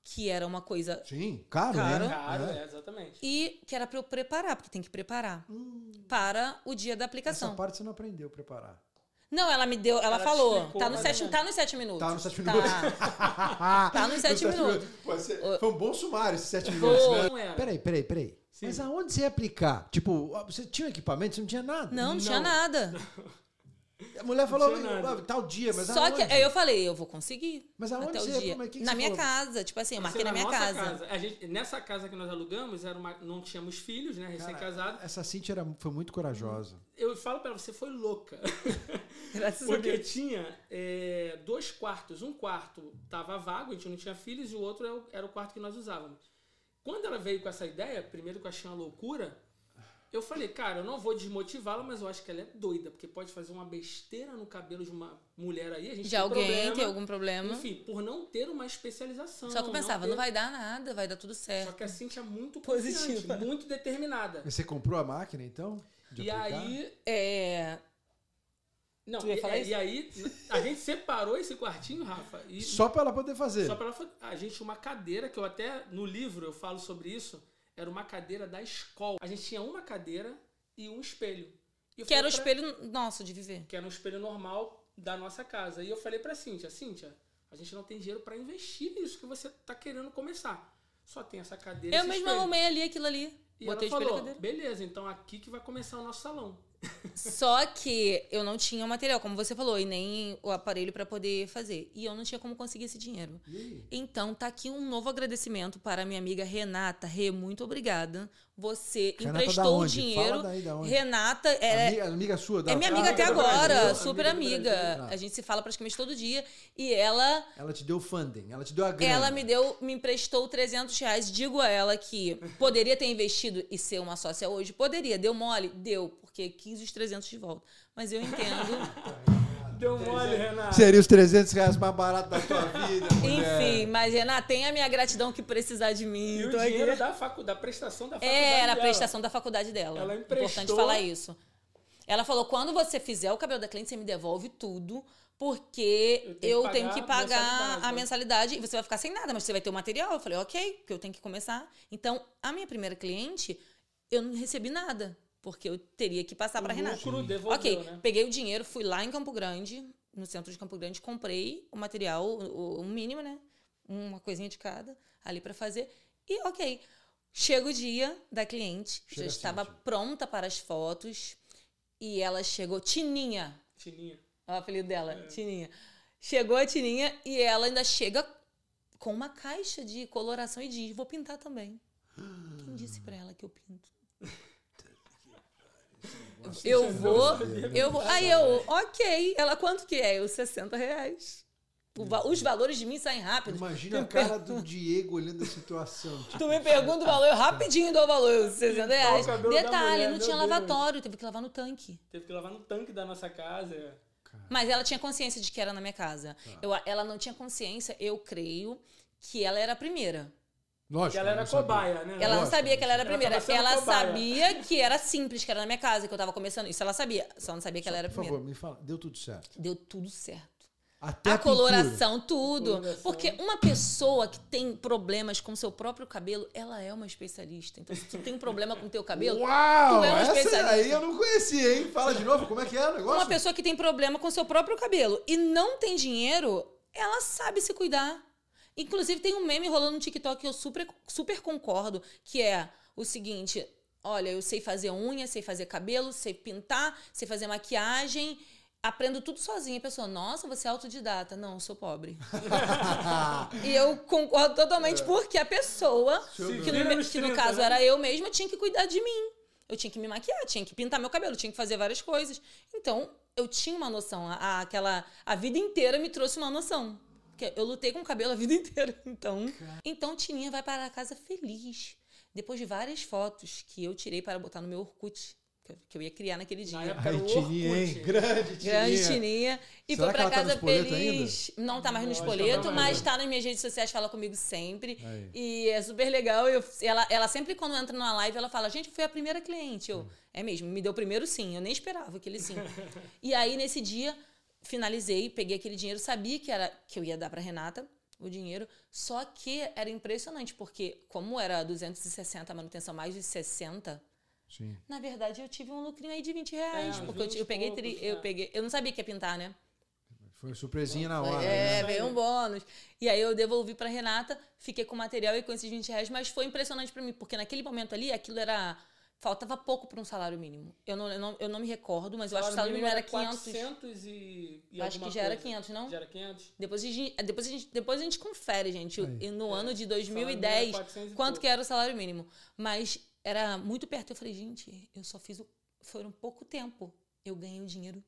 que era uma coisa. Sim, caro, Caro. né? Caro, É. é, exatamente. E que era pra eu preparar, porque tem que preparar. Para o dia da Essa aplicação. parte você não aprendeu a preparar. Não, ela me deu, ela, Ela falou. explicou Tá, no sete, ou tá nos sete minutos. Tá nos sete minutos. Tá, (laughs) tá nos sete minutos. Ser- Foi um bom sumário esses sete minutos, né? Peraí, peraí, peraí. Sim. Mas aonde você ia aplicar? Tipo, você tinha um equipamento, você não tinha nada. Não, não, tinha Não. nada. (laughs) A mulher falou, tinha nada. "Ah, tal dia, mas Só aonde? que aí eu falei, eu vou conseguir. Mas aonde até o dia. Mas o que que na minha falou? casa, tipo assim, eu marquei na é minha nossa casa. A gente, nessa casa que nós alugamos, era uma, não tínhamos filhos, né? Recém-casados. Essa Cintia era, foi muito corajosa. Eu falo pra ela, você foi louca. (laughs) Graças a Porque Deus. tinha é, dois quartos. Um quarto tava vago, a gente não tinha filhos, e o outro era o, era o quarto que nós usávamos. Quando ela veio com essa ideia, primeiro que eu achei uma loucura, eu falei, cara, eu não vou desmotivá-la, mas eu acho que ela é doida, porque pode fazer uma besteira no cabelo de uma mulher aí, a gente De tem alguém problema. tem algum problema. Enfim, por não ter uma especialização. Só que eu pensava, não, ter- vai dar nada, vai dar tudo Só certo. que a Cintia é muito (laughs) Positiva. muito determinada. Mas você comprou a máquina, então? de E aplicar? aí, É. não, Tu ia e, falar e isso? aí a gente separou esse quartinho, Rafa, e Só pra ela poder fazer. Só pra ela, a gente tinha uma cadeira, que eu até no livro eu falo sobre isso, era uma cadeira da escola. A gente tinha uma cadeira e um espelho. E Que era o pra- espelho nosso de viver. Que era um espelho normal da nossa casa. E eu falei pra Cíntia, Cíntia, a gente não tem dinheiro pra investir nisso que você tá querendo começar. Só tem essa cadeira Eu espelho. arrumei ali aquilo ali. E botei ela falou, beleza, então aqui que vai começar o nosso salão. Só que eu não tinha o material, como você falou, e nem o aparelho pra poder fazer. E eu não tinha como conseguir esse dinheiro. Então, tá aqui um novo agradecimento para a minha amiga Renata. Rê, muito obrigada. Você Renata emprestou o dinheiro. Daí da. Renata é, Amiga, amiga sua? Da... é minha Ah, amiga até amiga do agora, Brasil, super amiga amiga. Brasil. A gente se fala praticamente todo dia. E ela Ela te deu funding, ela te deu a grana. ela me deu, me emprestou 300 reais. Digo a ela que poderia ter investido e ser uma sócia hoje. Poderia. Deu mole? Deu. Porque quis os 300 de volta. Mas eu entendo. (laughs) Deu mole, Renato. Seria os 300 reais mais baratos da tua vida. Enfim, mas Renata, tem a minha gratidão que precisar de mim. E o aqui. dinheiro da, facu, da prestação da faculdade É, era a prestação da faculdade dela. Ela Importante emprestou- falar isso. Ela falou: quando você fizer o cabelo da cliente, você me devolve tudo, porque Eu eu tenho tenho que que, pagar pagar mensalidade, a né? mensalidade e você vai ficar sem nada, mas você vai ter o material. Eu falei: ok, porque eu tenho que começar. Então, a minha primeira cliente, eu não recebi nada, porque eu teria que passar para Renata. devolveu, Ok, né? peguei o dinheiro, fui lá em Campo Grande, no centro de Campo Grande, comprei o material, o, o mínimo, né? Uma coisinha de cada ali para fazer. E ok. Chega o dia da cliente, Chega já assim, estava pronta para as fotos e ela chegou, Tininha, Tininha. é o apelido dela, É. Tininha. Chegou a Tininha e ela ainda chega com uma caixa de coloração e diz: Vou pintar também. Quem disse pra ela que eu pinto? (laughs) Eu vou, eu vou. Aí eu, ok. Ela, quanto que é? Eu, 60 reais. Va- Os valores de mim saem rápido. Imagina a cara do Diego olhando a situação. (laughs) Tipo, Tu me pergunta o valor, eu rapidinho dou o valor, eu, 60 reais. o cabelo da Detalhe, não tinha lavatório, teve que lavar no tanque. Teve que lavar no tanque da nossa casa. é. Mas ela tinha consciência de que era na minha casa. Tá. Eu, ela não tinha consciência, eu creio, que ela era a primeira. Lógico. Que ela era não sabia. cobaia, né? Ela não Lógico, sabia que ela era a ela primeira. Ela cobaia. sabia que era simples, que era na minha casa, que eu tava começando. Isso ela sabia. Só não sabia que ela era a Por primeira. favor, me fala. Deu tudo certo. Deu tudo certo. Até a a, coloração, tudo. Coloração. Porque uma pessoa que tem problemas com seu próprio cabelo, ela é uma especialista. Então, se tu tem problema com teu cabelo, Uau! tu é um essa especialista. aí eu não conhecia, hein? Fala de novo, como é que é o negócio? uma pessoa que tem problema com seu próprio cabelo e não tem dinheiro, ela sabe se cuidar. Inclusive, tem um meme rolando no TikTok que eu super, super concordo, que é o seguinte: olha, eu sei fazer unha, sei fazer cabelo, sei pintar, sei fazer maquiagem. Aprendo tudo sozinha. A pessoa, nossa, você é autodidata. Não, eu sou pobre. (laughs) E eu concordo totalmente, porque a pessoa, que no, que no 30, caso era eu mesma, tinha que cuidar de mim. Eu tinha que me maquiar, tinha que pintar meu cabelo, tinha que fazer várias coisas. Então, eu tinha uma noção. A, a- aquela, a vida inteira me trouxe uma noção. Porque eu lutei com o cabelo a vida (laughs) inteira. Então, então Tininha vai para casa feliz. Depois de várias fotos que eu tirei para botar no meu Orkut, que eu- ia criar naquele dia. Na época Ai, Tininha, hein? Orkut. Grande Tininha. Grande Tininha. E Será foi pra tá no casa espoleto feliz. Não tá mais no espoleto, tá mas mais. tá nas minhas redes sociais, fala comigo sempre. Aí. E é super legal. Eu, ela, ela sempre, quando entra numa live, ela fala: Gente, fui a primeira cliente. Hum. Eu, é mesmo, me deu o primeiro sim. Eu nem esperava aquele sim. (laughs) e aí, nesse dia, finalizei, peguei aquele dinheiro, sabia que, era, que eu ia dar pra Renata o dinheiro. Só que era impressionante, porque como era 260 a manutenção, mais de 60, Sim. Na verdade, eu tive um lucrinho aí de 20 reais. É, porque eu, 20 eu peguei, poucos, tri- eu é. peguei. Eu não sabia que ia pintar, né? Foi surpresinha na hora. é, né? veio um bônus. E aí eu devolvi pra Renata, fiquei com o material e com esses 20 reais, mas foi impressionante pra mim, porque naquele momento ali, aquilo era. Faltava pouco pra um salário mínimo. Eu não, eu não, eu não me recordo, mas eu acho que o salário mínimo era 500. 400 e, e Acho que já era coisa. 500, não? Já era 500? Depois a gente, depois a gente, depois a gente confere, gente. Aí. E no É, ano de salário mínimo 2010, era 400 e quanto pouco. que era o salário mínimo. Mas era muito perto. Eu falei, gente, eu só fiz o. Foram pouco tempo. Eu ganhei o dinheiro.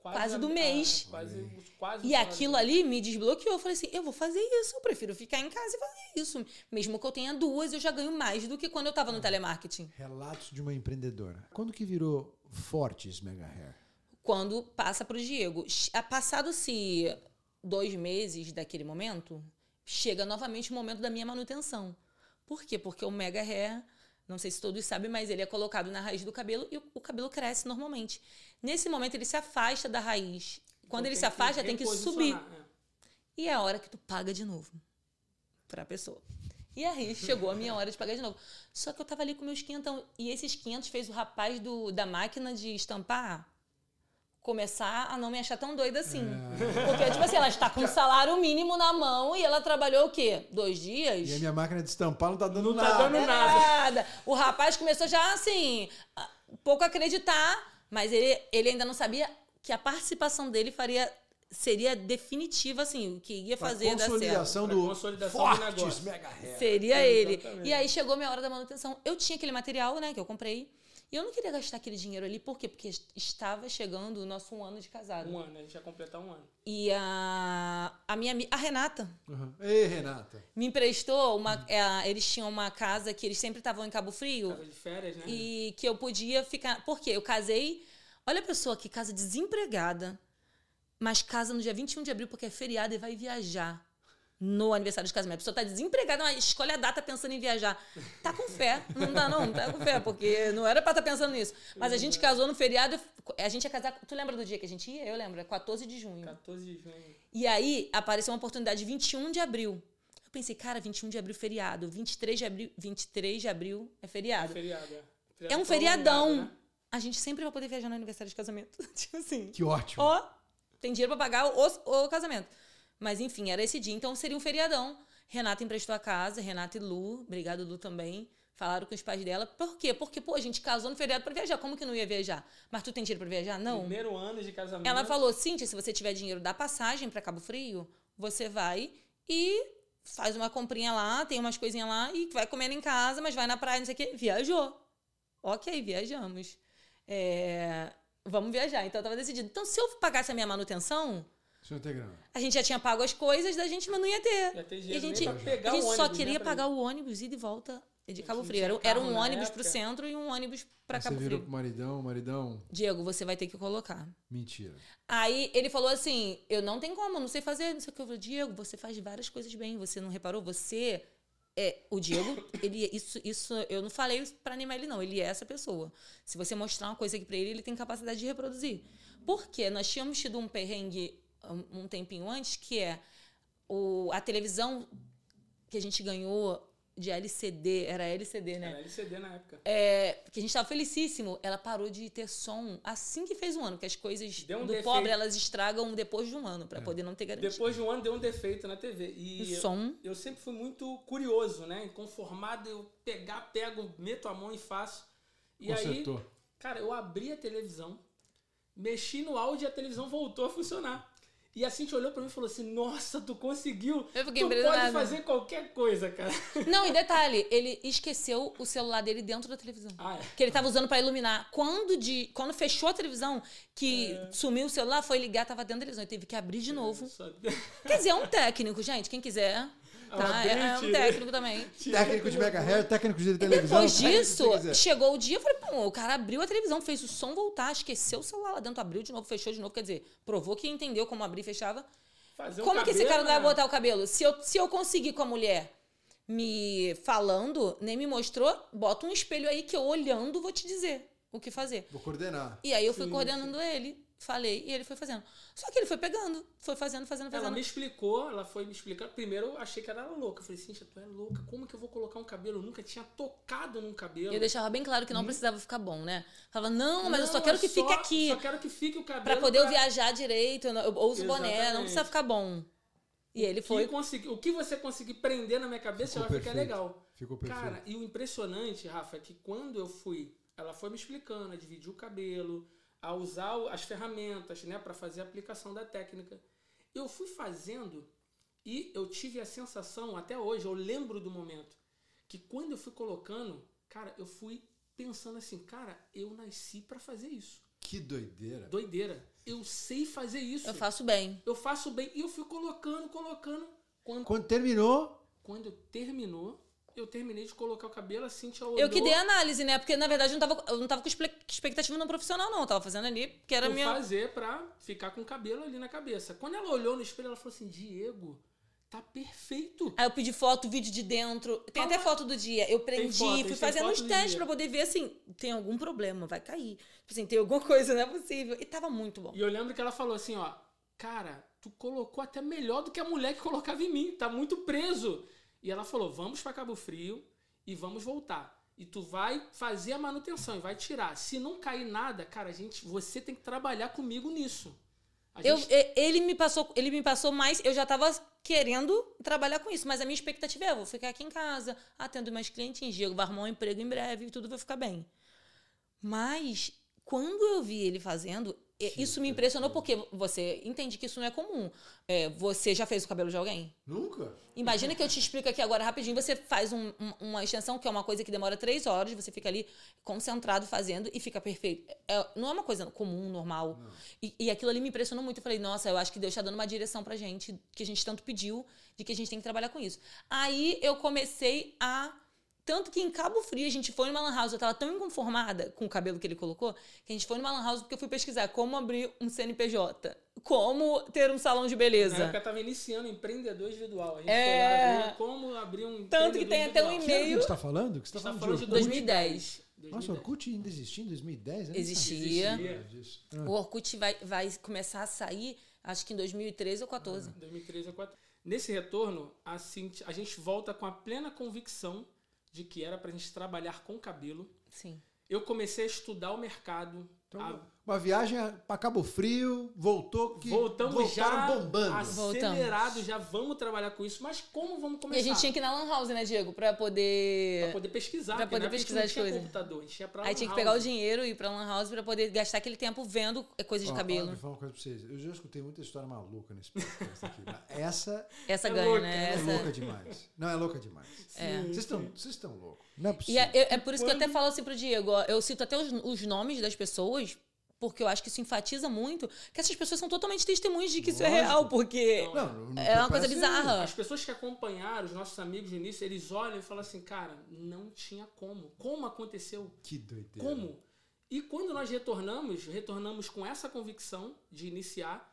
Quase a- do mês. ah, quase, quase o E salário aquilo ali me desbloqueou. Eu falei assim, eu vou fazer isso. Eu prefiro ficar em casa e fazer isso. Mesmo que eu tenha duas, eu já ganho mais do que quando eu tava no telemarketing. Relatos de uma empreendedora. Quando que virou Fortes Mega Hair? Quando passa pro Diego. Ah, Passado-se dois meses daquele momento, chega novamente o momento da minha manutenção. Por quê? Porque o Mega Hair, não sei se todos sabem, mas ele é colocado na raiz do cabelo e o, o cabelo cresce normalmente. Nesse momento, ele se afasta da raiz. Quando Então ele se afasta, tem que subir. é. E é a hora que tu paga de novo pra pessoa. E aí (laughs) chegou a minha hora de pagar de novo. Só que eu tava ali com meus 500. E esses 500 fez o rapaz do, da máquina de estampar começar a não me achar tão doida assim. Porque, tipo assim, ela está com um salário mínimo na mão e ela trabalhou o quê? Dois dias? E a minha máquina de estampar não tá dando Não tá nada. dando Nada. O rapaz começou já assim, a- pouco acreditar, mas ele, ele ainda não sabia que a participação dele faria seria definitiva, assim, o que ia fazer certo. consolidação do consolidação do Fortes negócio. Mega Hair. Seria ele. Exatamente. E aí chegou minha hora da manutenção. Eu tinha aquele material, né, que eu comprei. E eu não queria gastar aquele dinheiro ali, por quê? Porque estava chegando o nosso um ano de casado. Um ano, a gente ia completar um ano. E a, a minha a Renata Uhum. Ei, Renata. me emprestou uma. é, eles tinham uma casa que eles sempre estavam em Cabo Frio. Casa de férias, né? E que eu podia ficar. Por quê? Eu casei. Olha a pessoa que casa desempregada, mas casa no dia 21 de abril porque é feriado e vai viajar no aniversário de casamento. A pessoa tá desempregada, mas escolhe a data pensando em viajar. Tá com fé. Não dá, não, tá com fé, porque não era pra estar pensando nisso. Mas a gente casou no feriado, a gente ia casar. Tu lembra do dia que a gente ia? Eu lembro, é 14 de junho. 14 de junho. E aí apareceu uma oportunidade 21 de abril. Eu pensei, cara, 21 de abril feriado, 23 de abril, 23 de abril é feriado. Feriado, é. É Feriado um feriadão. né? A gente sempre vai poder viajar no aniversário de casamento. (laughs) tipo assim. Que ótimo. Ó, tem dinheiro pra pagar o, o casamento. Mas enfim, era esse dia, então seria um feriadão. Renata emprestou a casa, Renata e Lu, obrigado Lu também. Falaram com os pais dela. Por quê? Porque, pô, a gente casou no feriado pra viajar. Como que não ia viajar? Mas tu tem dinheiro pra viajar? Não. Primeiro ano de casamento. Ela falou, Cíntia, se você tiver dinheiro da passagem pra Cabo Frio, você vai e faz uma comprinha lá, tem umas coisinhas lá e vai comendo em casa, mas vai na praia, não sei o quê. Viajou. Ok, viajamos. É, vamos viajar. Então, eu tava decidido. Então, se eu pagasse a minha manutenção, A gente já tinha pago as coisas da gente, mas não ia ter. Ia ter E a gente, a gente o só ônibus, queria né, pagar o ônibus ida e volta de Cabo Frio. Era, era um ônibus pro época. centro e um ônibus pra Aí você Cabo virou Frio. pro maridão, maridão. Diego, você vai ter que colocar. Mentira. Aí ele falou assim: Eu não tenho como, não sei fazer, não sei o que. Eu falei, Diego, você faz várias coisas bem, você não reparou? Você. É, o Diego, ele, isso, isso, eu não falei pra animar ele, não. Ele é essa pessoa. Se você mostrar uma coisa aqui pra ele, ele tem capacidade de reproduzir. Por quê? Nós tínhamos tido um perrengue um, tempinho antes, que é o, a televisão que a gente ganhou de LCD, era LCD, né? Era LCD na época. É, que a gente tava felicíssimo. Ela parou de ter som assim que fez um ano, que as coisas Deu um do defeito. pobre elas estragam depois de um ano, pra poder não ter garantia. Depois de um ano deu um defeito na TV. E O som. eu sempre fui muito curioso, né? Inconformado, eu pegar, pego, meto a mão e faço. E aí, Consertou. cara, eu abri a televisão, mexi no áudio e a televisão voltou a funcionar. E a Cintia olhou pra mim e falou assim: Nossa, tu conseguiu! Eu fiquei tu pode fazer qualquer coisa, cara. (laughs) Não, e detalhe, ele esqueceu o celular dele dentro da televisão. Ah, é. Que ele tava usando pra iluminar. Quando, de, quando fechou a televisão, que É. sumiu o celular, foi ligar, tava dentro da televisão. Ele teve que abrir de novo. Só- Quer dizer, é um técnico, gente. Quem quiser. Tá? É, é um técnico também. Técnico de Mega Hair, técnico de E televisão. depois o que disso, chegou o dia, eu falei, pô, o cara abriu a televisão, fez o som voltar, esqueceu o celular lá dentro, abriu de novo, fechou de novo. Quer dizer, provou que entendeu como abrir e fechava. Fazer como que esse cara cabelo, não vai né? botar o cabelo? Se eu, se eu conseguir com a mulher me falando, nem me mostrou, bota um espelho aí que eu olhando vou te dizer o que fazer. Vou coordenar. E aí eu fui Sim, coordenando ele. Falei e ele foi fazendo. Só que ele foi pegando, foi fazendo, fazendo, Ela fazendo. me explicou, ela foi me explicar. Primeiro eu achei que ela era louca. Eu falei, Cíntia, tu é louca. Como que eu vou colocar um cabelo? Eu nunca tinha tocado num cabelo. E eu deixava bem claro que não precisava ficar bom, né? Falava, não, mas eu só Hum. Não, quero é que fique só- aqui. Só quero que fique o cabelo. Pra poder eu viajar direito, eu, não- eu uso boné, não Exatamente. precisa ficar bom. E ele Que foi. consegui- o que você conseguir prender na minha cabeça Ficou já vai ficar perfeito. legal. Ficou perfeito. Cara, e o impressionante, Rafa, é que quando eu fui, ela foi me explicando a dividir o cabelo, a usar as ferramentas, né, para fazer a aplicação da técnica. Eu fui fazendo e eu tive a sensação, até hoje, eu lembro do momento, que quando eu fui colocando, cara, eu fui pensando assim, cara, eu nasci para fazer isso. Que doideira. Doideira. Eu sei fazer isso. Eu faço bem. Eu faço bem. E eu fui colocando, colocando. Quando, Quando terminou, quando terminou, eu terminei de colocar o cabelo, a Cintia olhou. Eu que dei análise, né? Porque na verdade eu não tava, eu não tava com expectativa no profissional, não. Eu tava fazendo ali, porque era por minha. fazer pra ficar com o cabelo ali na cabeça. Quando ela olhou no espelho, ela falou assim, Diego, tá perfeito. Aí eu pedi foto, vídeo de dentro. Tem Ah, até foto do dia. Eu prendi, foto, fui fazendo do testes pra poder ver assim, tem algum problema, vai cair. Tipo assim, tem alguma (laughs) coisa, não é possível. E tava muito bom. E eu lembro que ela falou assim, ó, cara, tu colocou até melhor do que a mulher que colocava em mim, tá muito preso. E ela falou, vamos pra Cabo Frio e vamos voltar. E tu vai fazer a manutenção e vai tirar. Se não cair nada, cara, a gente, você tem que trabalhar comigo nisso. Eu, gente e- ele me passou, ele me passou mais, eu já tava querendo trabalhar com isso, mas a minha expectativa é, eu vou ficar aqui em casa, atendo mais clientes, Diego vai arrumar um emprego em breve e tudo vai ficar bem. Mas quando eu vi ele fazendo, isso me impressionou porque você entende que isso não é comum. É, você já fez o cabelo de alguém? nunca. Imagina que eu te explico aqui agora rapidinho. Você faz um- um- uma extensão, que é uma coisa que demora três horas, você fica ali concentrado fazendo e fica perfeito. É- não é uma coisa comum, normal. E, e aquilo ali me impressionou muito. Eu falei, nossa, eu acho que Deus está dando uma direção pra gente, que a gente tanto pediu, de que a gente tem que trabalhar com isso. Aí eu comecei a. Tanto que em Cabo Frio a gente foi numa lan house, eu tava tão inconformada com o cabelo que ele colocou, que a gente foi numa lan house porque eu fui pesquisar como abrir um CNPJ, como ter um salão de Na beleza. época eu tava iniciando empreendedor individual. A gente É. foi lá como abrir um Tanto que tem até um. Que ano que e-mail. gente tá falando? Que você tá gente tá falando, falando de de Orkut? 2010. Nossa, o 2010. Orkut ainda existia em 2010? Eu nem Existia. Ah. O Orkut vai, vai começar a sair, acho que em 2013 ou 14. 2013 a 4. Nesse retorno, a, a gente volta com a plena convicção de que era pra gente trabalhar com cabelo. Sim. Eu comecei a estudar o mercado. Então, a- uma viagem pra Cabo Frio, voltou que voltamos voltaram já bombando. acelerado, já vamos trabalhar com isso. Mas como vamos E começar? a gente tinha que ir na Lan House, né, Diego? Pra poder. Pra poder pesquisar. pra porque poder a pesquisar as coisas. computador, a gente ia pra Aí lan tinha que house. pegar o dinheiro e ir pra Lan House pra poder gastar aquele tempo vendo é, coisa de Ó, ó, cabelo. Vou falar uma coisa pra vocês. Eu já escutei muita história maluca nesse podcast aqui. Essa Essa É ganha, louca, né? é Essa... louca demais. Não, é louca demais. É. Vocês estão vocês estão loucos. Não é E possível. é, é- é por isso que eu até falo assim pro Diego, ó, eu cito até os, os nomes das pessoas, porque eu acho que isso enfatiza muito que essas pessoas são totalmente testemunhas de que isso é Lógico. real, porque Não, Não, não- é uma coisa bizarra. As pessoas que acompanharam, os nossos amigos no início, eles olham e falam assim, cara, não tinha como. Como aconteceu? Que doideira. Como? E quando nós retornamos, retornamos com essa convicção de iniciar.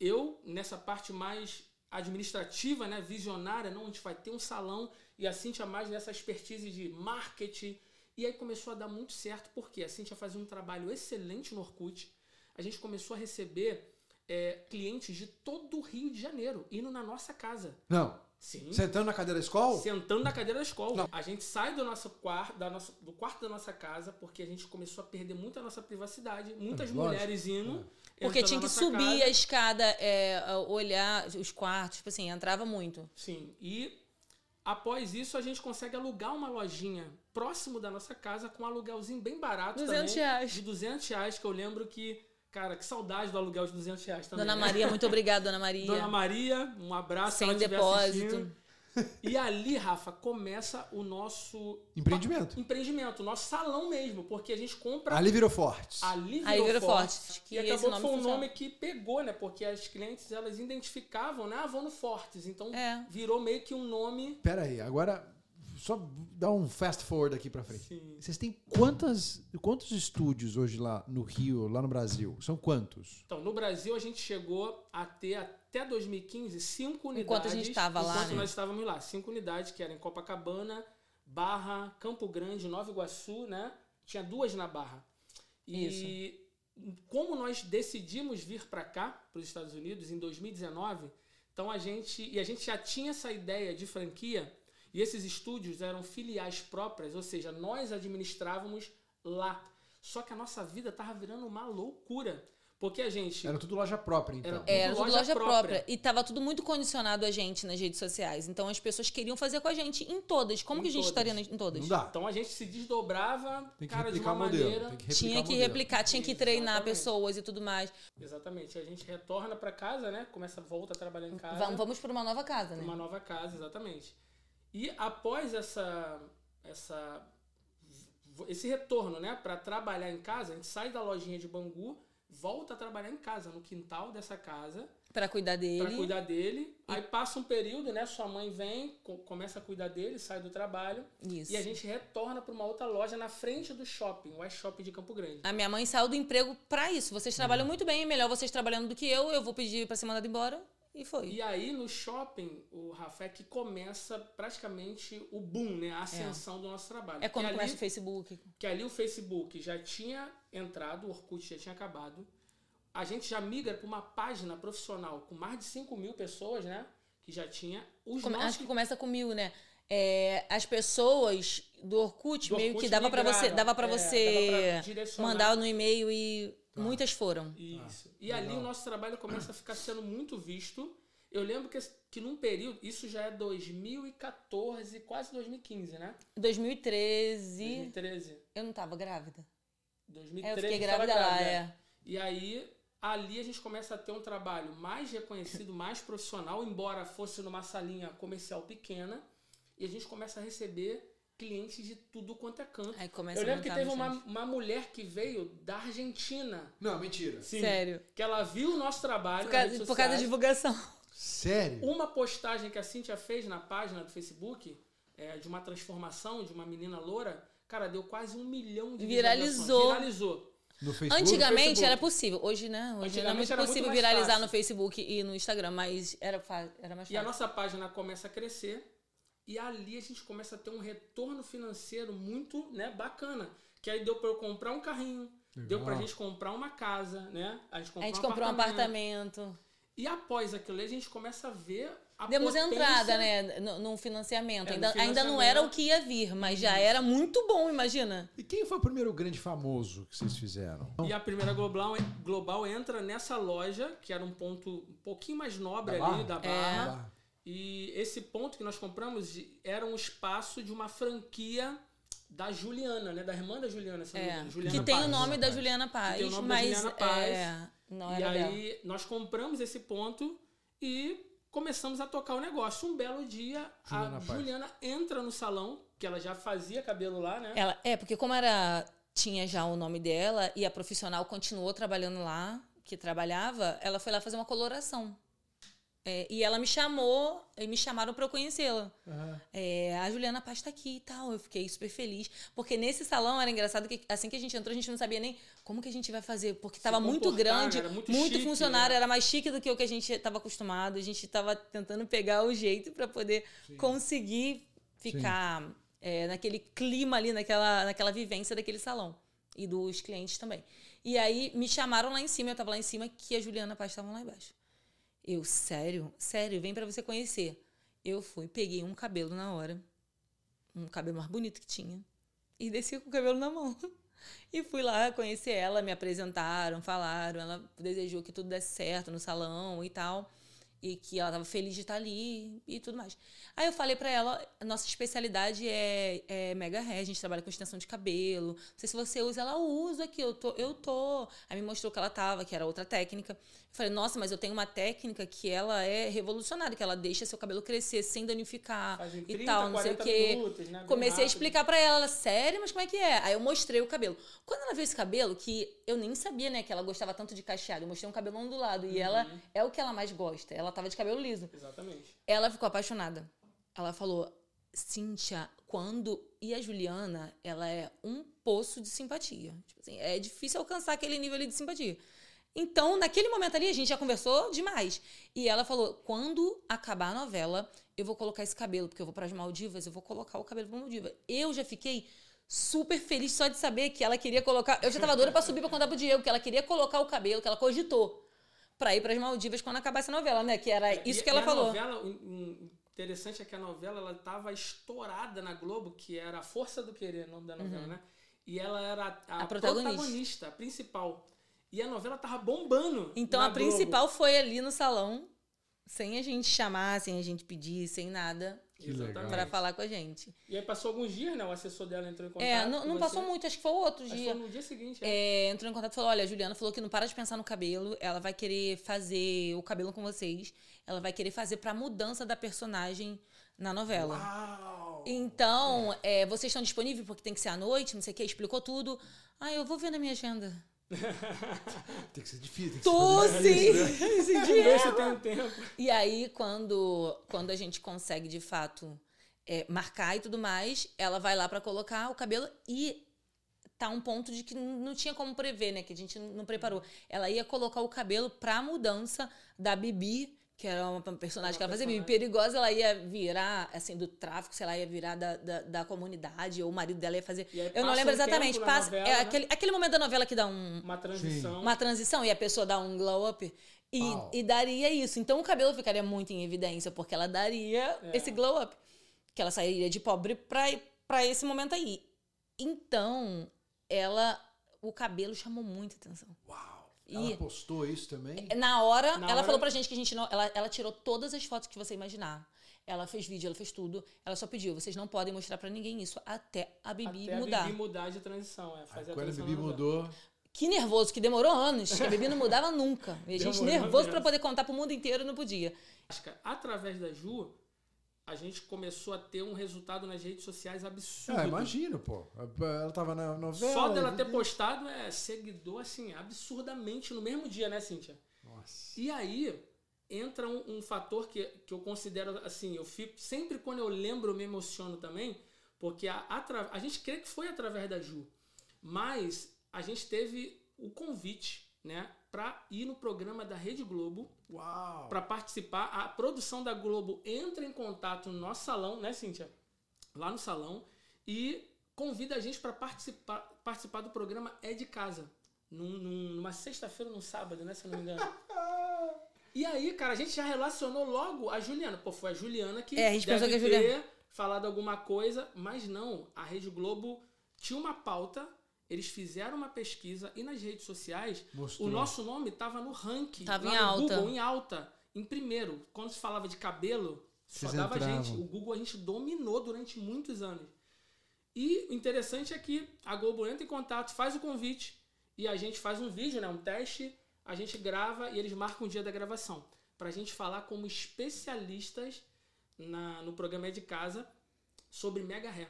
Eu, nessa parte mais administrativa, né, visionária, não, a gente vai ter um salão, e a Cintia mais nessa expertise de marketing. E aí começou a dar muito certo, porque a Cintia fazia um trabalho excelente no Orkut. A gente começou a receber é, clientes de todo o Rio de Janeiro, indo na nossa casa. Não. Sim. Sentando na cadeira da escola? Sentando na cadeira da escola. Não. A gente sai do nosso quarto, da nossa, do quarto da nossa casa, porque a gente começou a perder muito a nossa privacidade. Muitas É, mulheres indo. Porque entrando tinha que subir casa. a escada, é, olhar os quartos, tipo assim, entrava muito. Sim. E após isso, a gente consegue alugar uma lojinha próximo da nossa casa com um aluguelzinho bem barato 200 também. reais. De 200 reais, que eu lembro que... Cara, que saudade do aluguel de 200 reais também. Dona né? Maria, muito (laughs) obrigada, Dona Maria. Dona Maria, um abraço. se Sem depósito. E ali, Rafa, começa o nosso Empreendimento. empreendimento, o nosso salão mesmo, porque a gente compra Ali virou fortes. ali virou, Aí virou forte. Fortes, que e esse acabou que foi um funciona. nome que pegou, né? Porque as clientes elas identificavam, né? Ah, vão no Fortes. Então É. virou meio que um nome. Pera aí, agora só dá um fast forward aqui pra frente. Sim. Vocês têm quantas, quantos estúdios hoje lá no Rio, lá no Brasil? São quantos? Então, no Brasil, a gente chegou a ter até 2015 cinco unidades. Enquanto a gente tava lá, Enquanto né? nós estávamos lá. Cinco unidades, que eram em Copacabana, Barra, Campo Grande, Nova Iguaçu, né? Tinha duas na Barra. E como nós decidimos vir para cá, para os Estados Unidos, em 2019, então a gente e a gente já tinha essa ideia de franquia e esses estúdios eram filiais próprias, ou seja, nós administrávamos lá. Só que a nossa vida tava virando uma loucura. Porque a gente. Era tudo loja própria, então. Era- Era tudo loja loja própria. própria. E tava tudo muito condicionado a gente nas redes sociais. Então as pessoas queriam fazer com a gente em todas. Como Em que a gente todas. estaria em todas? Não dá. Então a gente se desdobrava, Tem que cara, de replicar uma o modelo. maneira. Tem que Tinha que modelo. replicar, tinha que treinar Exatamente. pessoas e tudo mais. Exatamente. A gente retorna para casa, né? Começa, volta a trabalhar em casa. Vamos, vamos para uma nova casa, né? Uma nova casa, exatamente. E após essa, essa, esse retorno, né, para trabalhar em casa, a gente sai da lojinha de Bangu, volta a trabalhar em casa, no quintal dessa casa, Pra cuidar dele. para cuidar dele. Aí passa um período, né, sua mãe vem, co- começa a cuidar dele, sai do trabalho, Isso. e a gente retorna para uma outra loja na frente do shopping, o Shopping de Campo Grande. A minha mãe saiu do emprego pra isso. Vocês trabalham muito bem, é melhor vocês trabalhando do que eu. Eu vou pedir pra ser mandado embora. E foi. E aí, no shopping, o Rafa é que começa praticamente o boom, né? A ascensão do nosso trabalho. É quando Porque começa ali- o Facebook. que ali o Facebook já tinha entrado, o Orkut já tinha acabado. A gente já migra para uma página profissional com mais de 5 mil pessoas, né? Que já tinha. Os Come-. Acho que começa com mil, né? É, as pessoas do Orkut, Do meio Orkut que dava migraram. você, dava para É, você dava mandar no e-mail e muitas foram. Isso. e ali o nosso trabalho começa a ficar sendo muito visto. Eu lembro que, que num período, isso já é 2014, quase 2015, né? 2013, 2013. eu não tava grávida. 2013 É, eu fiquei estava grávida lá, grávida, é. E aí, ali a gente começa a ter um trabalho mais reconhecido, mais profissional, embora fosse numa salinha comercial pequena, e a gente começa a receber clientes de tudo quanto é canto. Aí começa Eu a lembro que teve no uma, uma mulher que veio da Argentina. Não, mentira. Sim. Sério. Que ela viu o nosso trabalho Por causa, por causa da divulgação. Sério? Uma postagem que a Cintia fez na página do Facebook, é, de uma transformação de uma menina loura, cara, deu quase um milhão de Viralizou. Viralizou. No Facebook? Antigamente Facebook. era possível. Hoje, né? Hoje não é Antigamente muito era muito possível mais viralizar fácil. no Facebook e no Instagram, mas era, era mais E a fácil. nossa página começa a crescer e ali a gente começa a ter um retorno financeiro muito né, bacana. Que aí deu para eu comprar um carrinho, deu pra Legal. gente comprar uma casa, né? A gente comprou, A gente um, comprou um apartamento. apartamento. E após aquilo ali, a gente começa a ver a Demos potência- entrada, né? No, num financiamento. É, ainda, ainda não financiamento. era o que ia vir, mas já era muito bom, imagina. E quem foi o primeiro grande famoso que vocês fizeram? E a primeira Global, Global entra nessa loja, que era um ponto um pouquinho mais nobre Da ali Barra? da É. E esse ponto que nós compramos era um espaço de uma franquia da Juliana, né? Da irmã da Juliana, se É, Juliana que tem Paz. o nome da Paz. Juliana Paz, tem o nome da mas Juliana Paz. é, não E era dela. aí nós compramos esse ponto e começamos a tocar o negócio. Um belo dia, Juliana a Paz. Juliana entra no salão, que ela já fazia cabelo lá, né? Ela, é, porque como era tinha já o nome dela e a profissional continuou trabalhando lá, que trabalhava, ela foi lá fazer uma coloração. É, e ela me chamou, e me chamaram para eu conhecê-la. Aham. É, a Juliana Paz tá aqui e tal. Eu fiquei super feliz. Porque nesse salão era engraçado que assim que a gente entrou, a gente não sabia nem como que a gente vai fazer. Porque tava muito grande, muito muito, chique, funcionário, né? era mais chique do que o que a gente estava acostumado. A gente tava tentando pegar o jeito para poder conseguir ficar é, naquele clima ali, naquela, naquela vivência daquele salão. E dos clientes também. E aí me chamaram lá em cima, eu tava lá em cima, que a Juliana Paz estavam lá embaixo. Eu, sério? Sério, vem pra você conhecer. Eu fui, peguei um cabelo na hora, um cabelo mais bonito que tinha, e desci com o cabelo na mão. (laughs) E fui lá conhecer ela, me apresentaram, falaram, ela desejou que tudo desse certo no salão e tal, e que ela estava feliz de estar ali e tudo mais. Aí eu falei pra ela, nossa especialidade é, é mega hair, a gente trabalha com extensão de cabelo. Não sei se você usa, ela usa aqui, eu tô, eu tô. Aí me mostrou que ela tava, que era outra técnica. Eu falei, nossa, mas eu tenho uma técnica que ela é revolucionária, que ela deixa seu cabelo crescer sem danificar Faz em e 30, tal, não sei o 40 quê. minutos, né? Comecei a rápido. explicar pra ela, sério, mas como é que é? Aí eu mostrei o cabelo. Quando ela viu esse cabelo, que eu nem sabia, né, que ela gostava tanto de cacheado, eu mostrei um cabelo ondulado. E ela Uhum. é o que ela mais gosta. Ela tava de cabelo liso. Exatamente. Ela ficou apaixonada. Ela falou, Cíntia, quando. E a Juliana, ela é um poço de simpatia. Tipo assim, é difícil alcançar aquele nível ali de simpatia. Então, naquele momento ali, a gente já conversou demais. E ela falou: quando acabar a novela, eu vou colocar esse cabelo, porque eu vou para as Maldivas, eu vou colocar o cabelo para Maldiva. Eu já fiquei super feliz só de saber que ela queria colocar. Eu já tava doida pra subir pra contar pro Diego, que ela queria colocar o cabelo, que ela cogitou pra ir pras Maldivas quando acabasse a novela, né? Que era isso E- que ela a falou. Novela, interessante é que a novela ela tava estourada na Globo, que era a Força do Querer, o nome da novela, né? E ela era a, Uhum. A protagonista. protagonista, a principal. E a novela tava bombando. Então a Globo. principal foi ali no salão, sem a gente chamar, sem a gente pedir, sem nada, pra falar com a gente. E aí passou alguns dias, né? O assessor dela entrou em contato. É, não, não passou muito, acho que foi o outro Acho dia. foi no dia seguinte. é. É, entrou em contato e falou: olha, a Juliana falou que não para de pensar no cabelo, ela vai querer fazer o cabelo com vocês, ela vai querer fazer pra mudança da personagem na novela. Uau! Então, é, vocês estão disponíveis porque tem que ser à noite, não sei o que, explicou tudo. Ah, eu vou ver na minha agenda. (laughs) Tem que ser difícil. Tem que Tô sim! (laughs) isso, né? Se tem um tempo. E aí, quando, quando a gente consegue, de fato, é, marcar e tudo mais, ela vai lá pra colocar o cabelo e tá um ponto de que não tinha como prever, né? Que a gente não preparou. Ela ia colocar o cabelo pra mudança da Bibi, que era uma personagem Uma que ela fazia Bibi personagem. perigosa, ela ia virar, assim, do tráfico, sei lá, ia virar da, da, da comunidade, ou o marido dela ia fazer... E Eu não lembro exatamente. Passa, novela, é né? aquele, aquele momento da novela que dá um, Uma transição. uma transição e a pessoa dá um glow up. E, e daria isso. Então o cabelo ficaria muito em evidência, porque ela daria É. esse glow up. Que ela sairia de pobre pra, pra esse momento aí. Então, ela. O cabelo chamou muita atenção. Uau! E- Ela postou isso também? Na hora, Na ela hora- falou pra gente que a gente não. Ela, ela tirou todas as fotos que você imaginar. Ela fez vídeo, ela fez tudo. Ela só pediu, vocês não podem mostrar pra ninguém isso até a Bibi Até mudar. a Bibi mudar de transição. É, Aí, fazer a quando a transição Bibi novela. mudou, Que nervoso, que demorou anos, que a Bibi não mudava nunca. E a gente Demorou nervoso pra poder contar pro mundo inteiro não podia. Através da Ju, a gente começou a ter um resultado nas redes sociais absurdo. ah, imagino, pô. Ela tava na novela. Só dela ter postado é seguidor, assim, absurdamente no mesmo dia, né, Cíntia? Nossa. E aí entra um, um fator que, que eu considero assim, eu fico sempre quando eu lembro eu me emociono também, porque a, atra- a gente crê que foi através da Ju, mas a gente teve o convite, né, para ir no programa da Rede Globo! Para participar. A produção da Globo entra em contato no nosso salão, né, Cíntia? Lá no salão e convida a gente para participar, participar do programa É de Casa. Num- num- numa sexta-feira, num sábado, né? Se eu não me engano. (laughs) E aí, cara, a gente já relacionou logo a Juliana. Pô, foi a Juliana que É, a gente deve pensou que a ter Juliana- falado alguma coisa, mas não. A Rede Globo tinha uma pauta, eles fizeram uma pesquisa e nas redes sociais Mostrou. o nosso nome estava no ranking. Tava lá em no alta. Google, em alta. Em primeiro. Quando se falava de cabelo, só Vocês dava entravam. gente. O Google a gente dominou durante muitos anos. E o interessante é que a Globo entra em contato, faz o convite e a gente faz um vídeo, né, um teste, a gente grava e eles marcam o dia da gravação. Pra gente falar como especialistas na, no programa É de Casa sobre mega ré.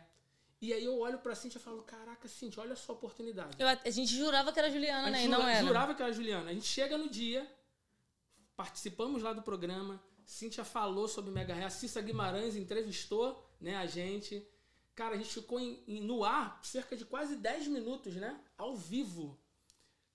E aí eu olho pra Cintia e falo, caraca, Cintia, olha só a oportunidade. Eu- a gente jurava que era Juliana, A né? E não jura- era. jurava que era a Juliana. A gente chega no dia, participamos lá do programa, Cíntia falou sobre Mega Ré, a Cissa Guimarães entrevistou né, a gente. Cara, a gente ficou em- em- no ar cerca de quase 10 minutos, né? Ao vivo.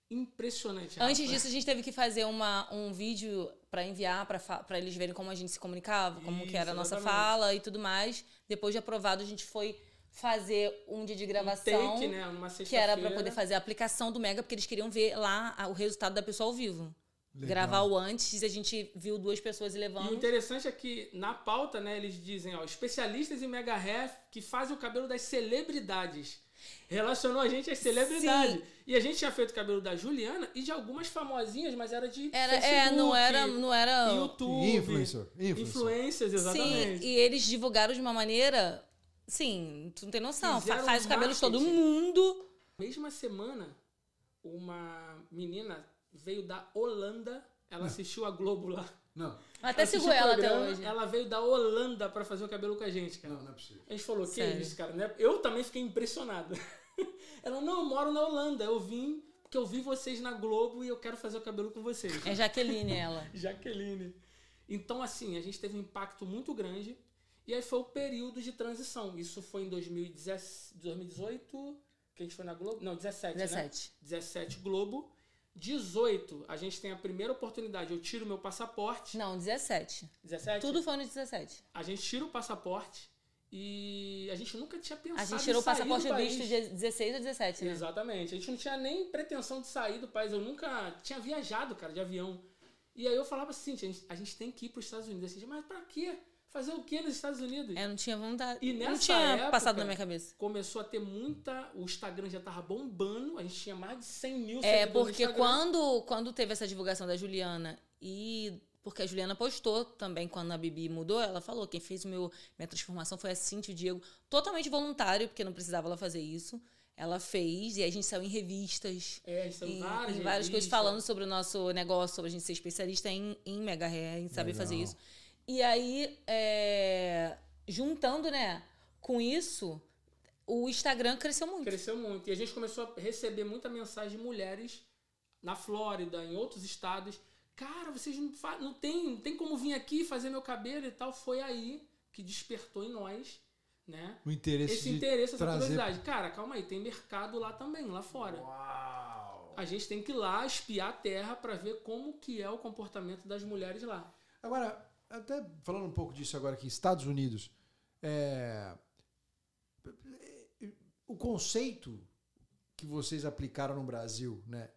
Impressionante. Antes Rafa. disso, a gente teve que fazer uma, um vídeo pra enviar, pra eles verem como a gente se comunicava, como que era a Isso, nossa exatamente. fala e tudo mais. Depois de aprovado, a gente foi fazer um dia de Um gravação. take, né? Numa Que era pra sexta-feira. poder fazer a aplicação do Mega, porque eles queriam ver lá o resultado da pessoa ao vivo. Legal. Gravar o antes, a gente viu duas pessoas e E o interessante é que na pauta, né, eles dizem, ó, especialistas em mega hair que fazem o cabelo das celebridades. Relacionou a gente às celebridades. Sim. E a gente tinha feito o cabelo da Juliana e de algumas famosinhas, mas era de Era, é, Facebook, não era, não era. YouTube, Influencer. Influencer. influencers, Sim, exatamente. e eles divulgaram de uma maneira. Sim, tu não tem noção. Fizeram Faz os cabelos de todo mundo. Mesma semana, uma menina veio da Holanda, ela assistiu a Globo lá. Não, Até o ela até hoje. Ela veio da Holanda pra fazer o cabelo com a gente, cara. não, não é possível. A gente falou, que Sério. isso, cara? Né? Eu também fiquei impressionado. (laughs) Ela, não, eu moro na Holanda. Eu vim porque eu vi vocês na Globo e eu quero fazer o cabelo com vocês. É Jaqueline ela. (laughs) Jaqueline. Então, assim, a gente teve um impacto muito grande. E aí foi o período de transição. Isso foi em 2010 2018, que a gente foi na Globo. Não, 17, né? 17. 17 Globo. 18, a gente tem a primeira oportunidade. Eu tiro meu passaporte. Não, 17. 17? Tudo foi no 17. A gente tira o passaporte E a gente nunca tinha pensado A gente tirou o passaporte do visto dia 16 ou 17, né? Exatamente. A gente não tinha nem pretensão de sair do país. Eu nunca tinha viajado, cara, de avião. E aí eu falava assim, a gente, a gente tem que ir para os Estados Unidos. Assim, mas pra quê? Fazer o quê nos Estados Unidos? É, não tinha vontade. E não nessa tinha época- passado na minha cabeça. Começou a ter muita... O Instagram já tava bombando. A gente tinha mais de 100 mil É, porque quando, quando teve essa divulgação da Juliana e. Porque a Juliana postou também quando a Bibi mudou, ela falou: quem fez meu, minha transformação foi a Cintia e o Diego, totalmente voluntário, porque não precisava ela fazer isso. Ela fez, e a gente saiu em revistas, É, a gente saiu em, em em várias várias coisas revistas. falando sobre o nosso negócio, sobre a gente ser especialista em, em mega hair, em saber Legal. fazer isso. E aí, é, juntando, né, com isso, o Instagram cresceu muito. Cresceu muito. E a gente começou a receber muita mensagem de mulheres na Flórida, em outros estados. Cara, vocês não, não, tem, não tem como vir aqui fazer meu cabelo e tal. Foi aí que despertou em nós, né? O interesse Esse de interesse, essa trazer... curiosidade. Cara, calma aí, tem mercado lá também, lá fora. Uau! A gente tem que ir lá espiar a terra para ver como que é o comportamento das mulheres lá. Agora, até falando um pouco disso agora aqui, Estados Unidos, é, o conceito que vocês aplicaram no Brasil, né,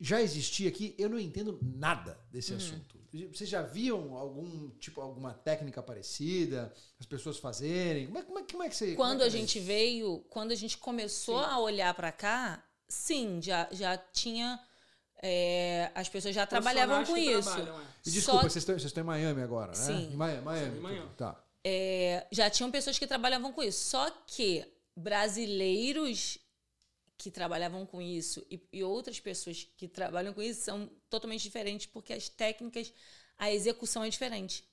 já existia aqui. Eu não entendo nada desse assunto. Vocês já viam algum tipo, alguma técnica parecida, as pessoas fazerem? Como é, como é, como é que você? é Quando que a é gente veio, quando a gente começou Sim. a olhar pra cá, sim, já, já tinha. É, as pessoas já trabalhavam com isso. trabalham, é. E desculpa, Só- vocês estão, vocês estão em Miami agora, né? Sim. Em Miami, Miami, Sim, em Miami. Tá. É, já tinham pessoas que trabalhavam com isso. Só que brasileiros que trabalhavam com isso e, e outras pessoas que trabalham com isso são totalmente diferentes porque as técnicas, a execução é diferente.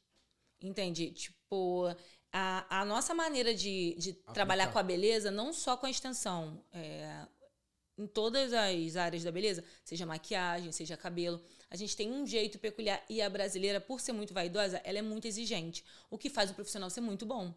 Entende? Tipo, a, a nossa maneira de, de trabalhar com a beleza, não só com a extensão, é, em todas as áreas da beleza, seja maquiagem, seja cabelo, a gente tem um jeito peculiar e a brasileira, por ser muito vaidosa, ela é muito exigente, o que faz o profissional ser muito bom.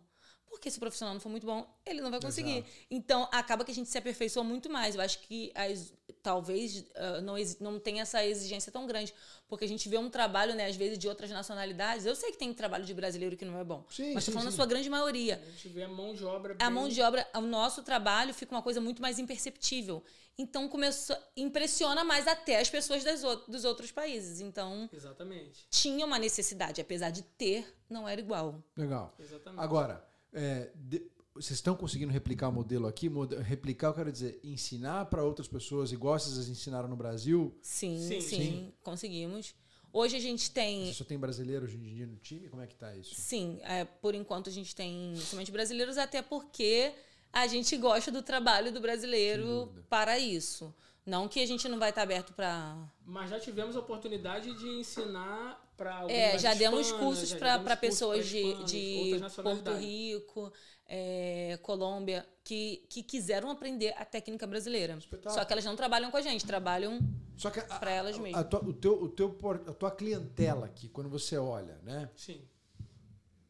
Porque se o profissional não for muito bom, ele não vai conseguir. Exato. Então, acaba que a gente se aperfeiçoa muito mais. Eu acho que as- talvez ah, não, não tenha essa exigência tão grande. Porque a gente vê um trabalho, né, às vezes, de outras nacionalidades. Eu sei que tem trabalho de brasileiro que não é bom. Sim, mas sim, falando sim. da sua grande maioria. A gente vê a mão de obra A bem- mão de obra, o nosso trabalho fica uma coisa muito mais imperceptível. Então começou, impressiona mais até as pessoas das, dos outros países. Então Exatamente. tinha uma necessidade, apesar de ter, não era igual. Legal. Exatamente. Agora, é, de- vocês estão conseguindo replicar o modelo aqui? Mode- replicar, eu quero dizer, ensinar para outras pessoas igual vocês ensinaram no Brasil? Sim, Sim. sim, Sim. conseguimos. Hoje a gente tem Você só tem brasileiro hoje em dia no time? Como é que tá isso? Sim, é, por enquanto a gente tem somente brasileiros, até porque a gente gosta do trabalho do brasileiro para isso. Não que a gente não vai estar aberto para. Mas já tivemos a oportunidade de ensinar para É, já demos hispanas, cursos para pessoas de, de Porto. Rico, é, Colômbia, que, que quiseram aprender a técnica brasileira. Espetáculo. Só que elas não trabalham com a gente, trabalham. Só que a, Pra elas a- mesmo. a tua, o teu, o teu, a tua clientela aqui, quando você olha, né? Sim.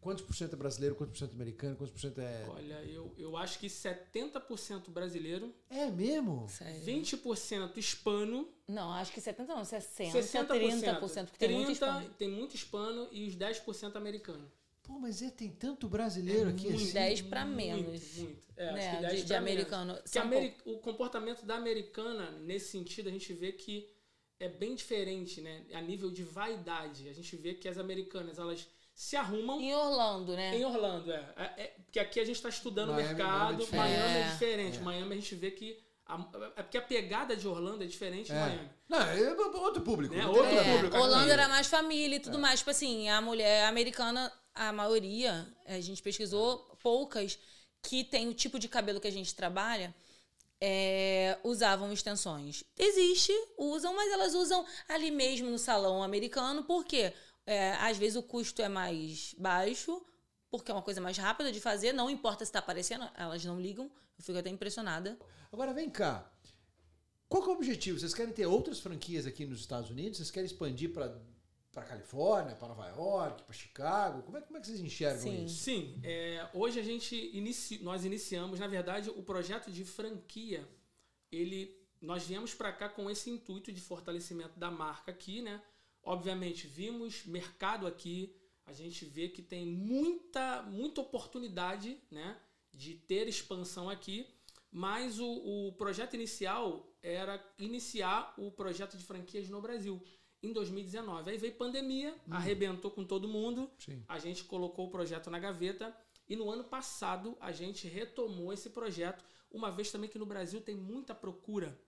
Quantos por cento é brasileiro, quantos por cento é americano, quantos por cento é. Olha, eu, eu acho que 70% brasileiro, É mesmo? Sério. 20% hispano, Não, acho que 70 não, 60, 60%. 30%, porque tem muito 30 hispano. tem muito hispano e os 10% americano. Pô, mas é, tem tanto brasileiro aqui muito, assim. 10 pra Muito, menos. Muito. É, né, acho que 10 de, de pra menos. americano. São ameri- o comportamento da americana, nesse sentido, a gente vê que é bem diferente, né? A nível de vaidade. A gente vê que as americanas, elas se arrumam Em Orlando, né? em Orlando, é. É- é- porque aqui a gente está estudando o mercado, Miami é Miami é diferente. diferente. É. Miami a gente vê que. a- é porque a pegada de Orlando é diferente de É. Miami. Não, é outro público. Né? tem Outro. É, público, Orlando era mais família e tudo mais. Tipo assim, a mulher americana, a maioria, a gente pesquisou, poucas que tem o tipo de cabelo que a gente trabalha, é, usavam extensões. Existe, usam, mas elas usam ali mesmo no salão americano, porque é, às vezes o custo é mais baixo, porque é uma coisa mais rápida de fazer, não importa se está aparecendo, elas não ligam. Eu fico até impressionada. Agora vem cá. Qual que é o objetivo? Vocês querem ter outras franquias aqui nos Estados Unidos? Vocês querem expandir para para Califórnia, para Nova York, para Chicago? Como é, como é que vocês enxergam Sim. isso? Sim, é, hoje a gente inici, nós iniciamos, na verdade, o projeto de franquia. Ele, nós viemos para cá com esse intuito de fortalecimento da marca aqui, né? Obviamente, vimos mercado aqui, a gente vê que tem muita, muita oportunidade né, de ter expansão aqui, mas o, o projeto inicial era iniciar o projeto de franquias no Brasil em 2019. Aí veio pandemia, Hum. arrebentou com todo mundo, Sim. a gente colocou o projeto na gaveta e no ano passado a gente retomou esse projeto, uma vez também que no Brasil tem muita procura,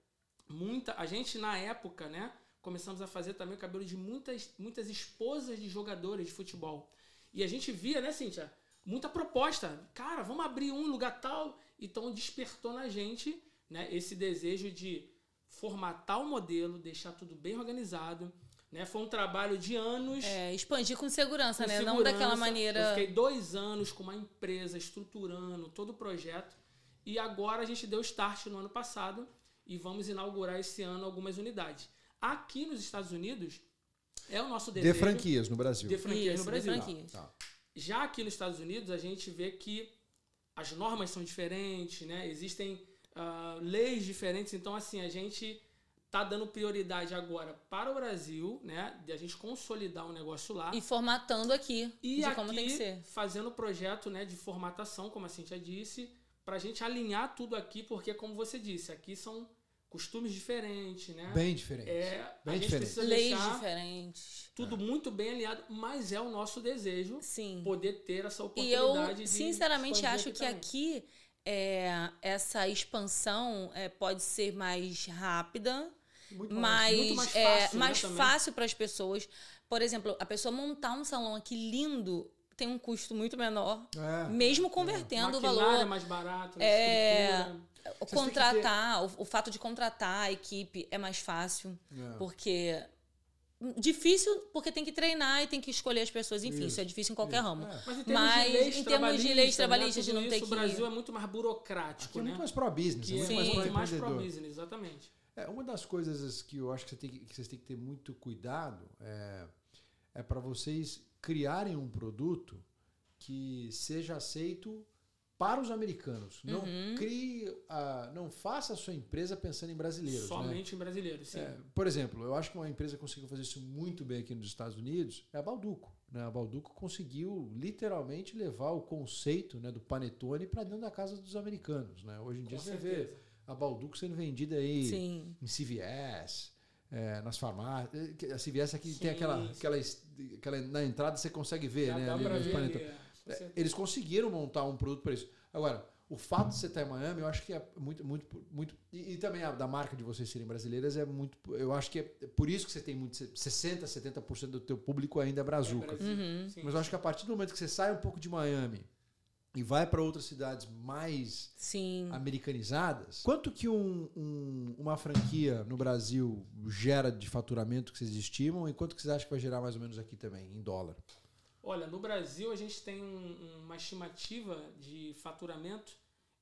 muita, a gente na época, né, começamos a fazer também o cabelo de muitas muitas esposas de jogadores de futebol. E a gente via, né, Cíntia, muita proposta. Cara, vamos abrir um lugar tal, então despertou na gente, né, esse desejo de formatar o modelo, deixar tudo bem organizado, né? Foi um trabalho de anos. É, expandir com segurança, Com né? Não segurança. daquela Eu maneira. fiquei dois anos com uma empresa estruturando todo o projeto. E agora a gente deu start no ano passado e vamos inaugurar esse ano algumas unidades. Aqui nos Estados Unidos, é o nosso De desejo. franquias no Brasil. De franquias Isso, no de Brasil. franquias. Tá. Já aqui nos Estados Unidos, a gente vê que as normas são diferentes, né? Existem ah, leis diferentes. Então, assim, a gente tá dando prioridade agora para o Brasil, né? De a gente consolidar o negócio lá. E formatando aqui E de aqui, como tem que ser. fazendo o projeto né, de formatação, como a Cintia disse, para a gente alinhar tudo aqui, porque, como você disse, aqui são costumes diferentes, né? Bem diferente. é, a bem gente diferente. precisa Leis diferentes. tudo muito bem alinhado, mas é o nosso desejo Sim. poder ter essa E eu, oportunidade de sinceramente, acho que também. aqui é, essa expansão é, pode ser mais rápida, Muito mais, muito mais é, fácil, né, mais também. fácil para as pessoas. Por exemplo, a pessoa montar um salão aqui lindo tem um custo muito menor, É. mesmo convertendo o Maquinário valor. é mais barato, né? É, Vocês contratar, o, o fato de contratar a equipe é mais fácil, É. porque difícil porque tem que treinar e tem que escolher as pessoas, enfim, isso, Isso, é difícil em qualquer isso. ramo. É. Mas em termos Mas, de leis trabalhistas, trabalhistas, de não ter que- O Brasil é muito mais burocrático, Aqui é né? muito mais pro-business, é que muito é mais mais pro-empreendedor. pro-business, exatamente. É, uma das coisas que eu acho que, você tem que, que vocês têm que ter muito cuidado é, é para vocês criarem um produto que seja aceito para os americanos. Não Uhum. crie, a, não faça a sua empresa pensando em brasileiros. né? Somente em brasileiros, sim. É, por exemplo, eu acho que uma empresa conseguiu fazer isso muito bem aqui nos Estados Unidos é a Balduco. Né? A Balduco conseguiu literalmente levar o conceito né, do panetone para dentro da casa dos americanos. Né? Hoje em Com dia você certeza. vê a Balduco sendo vendida aí Sim. em CVS, é, nas farmácias. A CVS aqui Sim, tem aquela, sim. aquela, aquela. Na entrada você consegue ver, Já né? dá ali ver é. É. Eles conseguiram montar um produto para isso. Agora, o fato de você estar em Miami, eu acho que é muito, muito, muito. E, e também a, da marca de vocês serem brasileiras é muito. Eu acho que é por isso que você tem muito. 60, 70% do teu público ainda é É brazuca. Brasil, Uhum. Mas eu acho que a partir do momento que você sai um pouco de Miami e vai para outras cidades mais Sim. americanizadas, quanto que um- um- uma franquia no Brasil gera de faturamento que vocês estimam e quanto que vocês acham que vai gerar mais ou menos aqui também, em dólar? Olha, no Brasil a gente tem um- uma estimativa de faturamento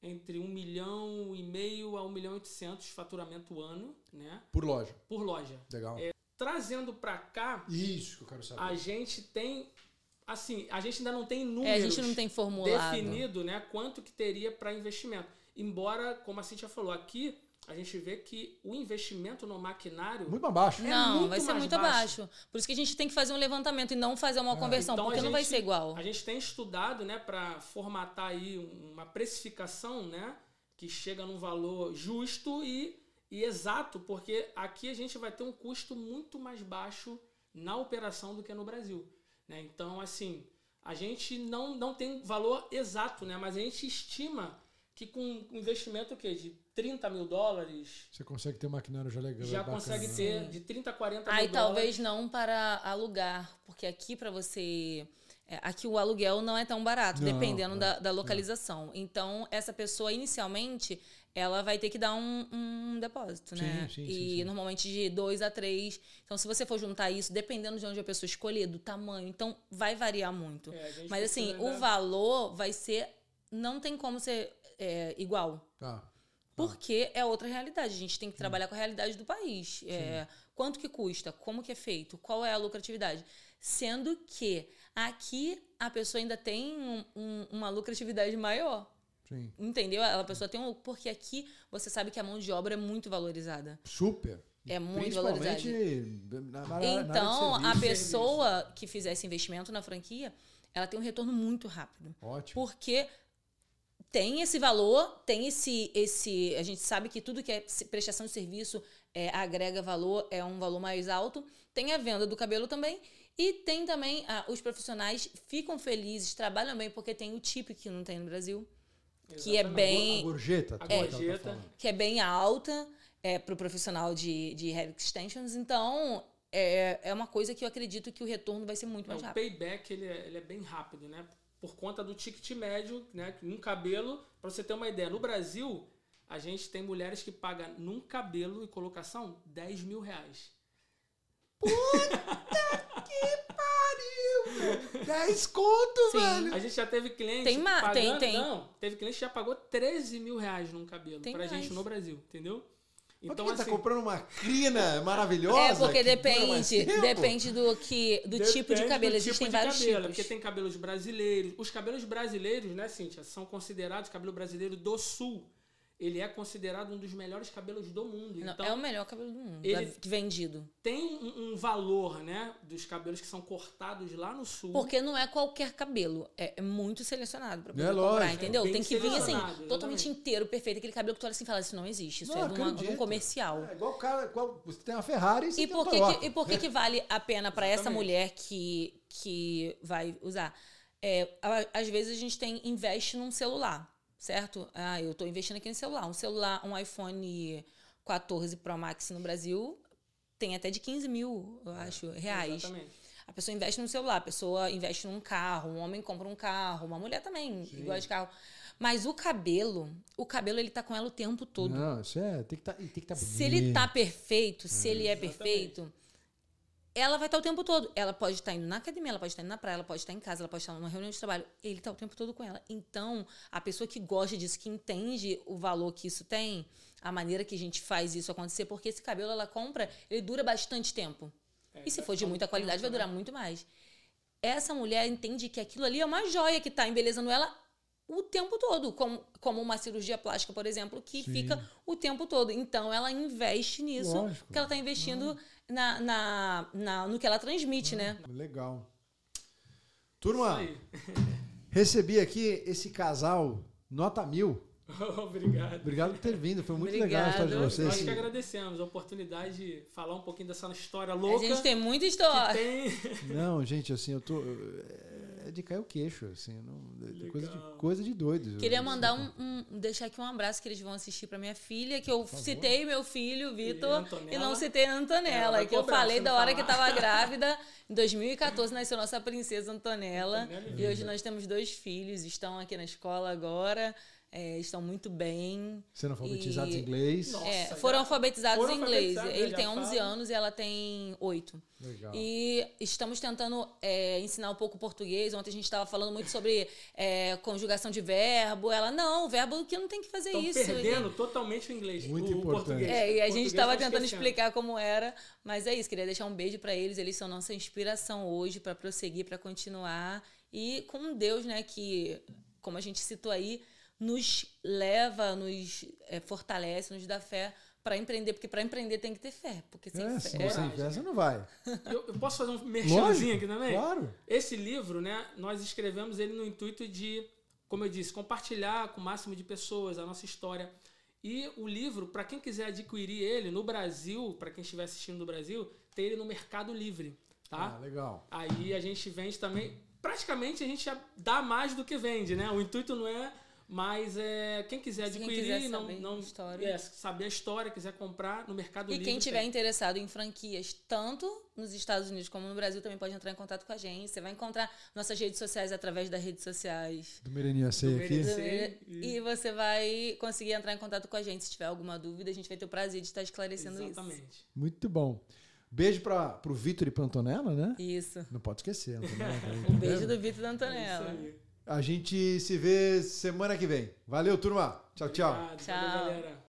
entre 1 milhão e meio a 1 milhão e 800 faturamento ano, né? Por loja. Por loja. Legal. Trazendo para cá, Isso que eu quero saber. a gente tem assim, a gente ainda não tem números É, a gente não tem formulado. definido, né, quanto que teria para investimento. Embora, como a Cintia falou, aqui a gente vê que o investimento no maquinário Muito mais baixo. É Não, muito vai ser mais muito baixo. abaixo. Por isso que a gente tem que fazer um levantamento e não fazer uma conversão, Então, porque a não vai gente- ser igual. A gente tem estudado, né, para formatar aí uma precificação, né, que chega num valor justo e, e exato, porque aqui a gente vai ter um custo muito mais baixo na operação do que no Brasil, né? Então, assim, a gente não, não tem valor exato, né, mas a gente estima que com um investimento o quê? de 30 mil dólares Você consegue ter um maquinário já legal. já bacana. consegue ter de 30 a 40 Aí mil talvez dólares. não para alugar, porque aqui para você. é, Aqui o aluguel não é tão barato, Não, dependendo é, da, da localização. Então, essa pessoa, inicialmente, ela vai ter que dar um, um depósito, né? Sim, sim, e sim, sim. normalmente de dois a três. Então, se você for juntar isso, dependendo de onde a pessoa escolher, do tamanho, então vai variar muito. É, Mas assim, o ainda- valor vai ser. Não tem como ser é, igual. Tá. Porque é outra realidade. A gente tem que trabalhar com a realidade do país. É, quanto que custa? Como que é feito? Qual é a lucratividade? Sendo que aqui a pessoa ainda tem um- um- uma lucratividade maior. Sim. Entendeu? A pessoa tem um. Porque aqui você sabe que a mão de obra é muito valorizada. Super. É muito valorizado. na, na, na Então, a serviço. pessoa que fizer esse investimento na franquia, ela tem um retorno muito rápido. Ótimo. Porque tem esse valor, tem esse. esse a gente sabe que tudo que é prestação de serviço é, agrega valor, é um valor mais alto. Tem a venda do cabelo também. E tem também ah, os profissionais ficam felizes, trabalham bem, porque tem o TIP que não tem no Brasil, que é Exatamente. A bem, gorjeta. A tá, tá gorjeta. falando. que é bem alta é, para o profissional de, de hair extensions. Então, é, é uma coisa que eu acredito que o retorno vai ser muito É, mais o rápido. payback ele é, ele é bem rápido, né? Por conta do ticket médio, né? Um cabelo, para você ter uma ideia, no Brasil, a gente tem mulheres que pagam num cabelo e colocação 10 mil reais. 10 conto, Sim. velho. A gente já teve cliente Tem ma- pagando, tem- tem. não, teve cliente que já pagou 13 mil reais num cabelo Tem pra mais. gente no Brasil, entendeu? Então, Então, tá assim, comprando uma crina maravilhosa? É, porque depende, depende do, que, do tipo de Depende cabelo. do Existem tipo de vários cabelo, tipos. Porque tem cabelos brasileiros. Os cabelos brasileiros, né, Cíntia, são considerados cabelo brasileiro do sul. Ele é considerado um dos melhores cabelos do mundo. Não, então, é o melhor cabelo do mundo, ele- da- vendido. tem um, um valor, né, dos cabelos que são cortados lá no sul. Porque não é qualquer cabelo. É, é muito selecionado pra poder É comprar, lógico, entendeu? é tem que vir assim, selecionado, totalmente exatamente. inteiro, perfeito. Aquele cabelo que tu olha assim e fala, isso não existe. Isso Não, é de, uma- de acredito. um comercial. É igual o cara. igual- você tem uma Ferrari e você E tem um por, que, e por que, que vale a pena para essa Exatamente. mulher que, que vai usar? É, às vezes a gente tem investe num celular, certo? Ah, eu estou investindo aqui no celular. Um celular, um iPhone 14 Pro Max no Brasil tem até de 15 mil, eu acho, reais. Exatamente. A pessoa investe no celular, a pessoa investe num carro, um homem compra um carro, uma mulher também gosta de carro. Mas o cabelo, o cabelo ele tá com ela o tempo todo. Não, isso é. Tem que tá, que tá Se ele tá perfeito, se ele é Exatamente. perfeito, ela vai estar o tempo todo. Ela pode estar indo na academia, ela pode estar indo na praia, ela pode estar em casa, ela pode estar numa reunião de trabalho. Ele tá o tempo todo com ela. Então, a pessoa que gosta disso, que entende o valor que isso tem, a maneira que a gente faz isso acontecer, porque esse cabelo ela compra, ele dura bastante tempo. É, E se for de muita qualidade, vai tempo, né? durar muito mais. Essa mulher entende que aquilo ali é uma joia que está embelezando ela o tempo todo, como, como uma cirurgia plástica, por exemplo, que Sim. fica o tempo todo. Então, ela investe nisso, Lógico. porque ela está investindo na, na, na- no que ela transmite, né? Legal. Isso Turma, (laughs) recebi aqui esse casal, nota mil. (laughs) Obrigado. Obrigado por ter vindo. Foi muito Obrigado. legal a história de Nós vocês. que agradecemos a oportunidade de falar um pouquinho dessa história A louca. gente tem muita história. tem. Não, gente, assim, eu tô. É de cair o queixo, assim. Não, é coisa, de, Legal. coisa de doido. Queria mandar um, um- deixar aqui um abraço que eles vão assistir pra minha filha, que eu citei meu filho, Vitor, Antonella. e não citei a Antonella, vai que eu falei da hora que falar. tava (laughs) grávida. Em 2014 nasceu nossa princesa Antonella. Antonella E hoje nós temos dois filhos, estão aqui na escola agora, é, estão muito bem. Sendo alfabetizados E- em inglês. Nossa, É, já- foram alfabetizados foram em inglês. alfabetizados, Ele tem 11 falam. anos e ela tem 8. Legal. E estamos tentando é, ensinar um pouco português. Ontem a gente estava falando muito sobre é, conjugação de verbo. Ela, não, o verbo que não tem que fazer Estão isso. perdendo totalmente o inglês. Muito o, importante. português. É, e a gente estava tá tentando esquecendo. explicar como era, mas é isso, queria deixar um beijo para eles, eles são nossa inspiração hoje para prosseguir, para continuar e com Deus, né, que como a gente citou aí, nos leva, nos é, fortalece, nos dá fé para empreender, porque para empreender tem que ter fé, porque sem É, fé se é- você coragem, festa, não vai. Eu, eu posso fazer um merchanzinho aqui também? Claro. Esse livro, né, nós escrevemos ele no intuito de, como eu disse, compartilhar com o máximo de pessoas a nossa história. E o livro, para quem quiser adquirir ele no Brasil, para quem estiver assistindo no Brasil, tem ele no Mercado Livre, tá? Ah, legal. Aí a gente vende também. Praticamente a gente já dá mais do que vende, né? O intuito não é. Mas é, quem quiser Se quem adquirir, quiser não, saber não a história. é, saber a história, quiser comprar no Mercado E Livre. quem tiver tem. interessado em franquias, tanto nos Estados Unidos como no Brasil, também pode entrar em contato com a gente. Você vai encontrar nossas redes sociais através das redes sociais. Do AC Do aqui. Merininho AC. E você vai conseguir entrar em contato com a gente. Se tiver alguma dúvida, a gente vai ter o prazer de estar esclarecendo Exatamente. Muito bom. Beijo para pro Vitor e pra Antonella, né? isso. Isso. Não pode esquecer, Antonella. (laughs) tá Um beijo do Vitor e da É Antonella. isso aí. A gente se vê semana que vem. Valeu, turma. Tchau, tchau. Obrigado, Tchau. valeu, galera.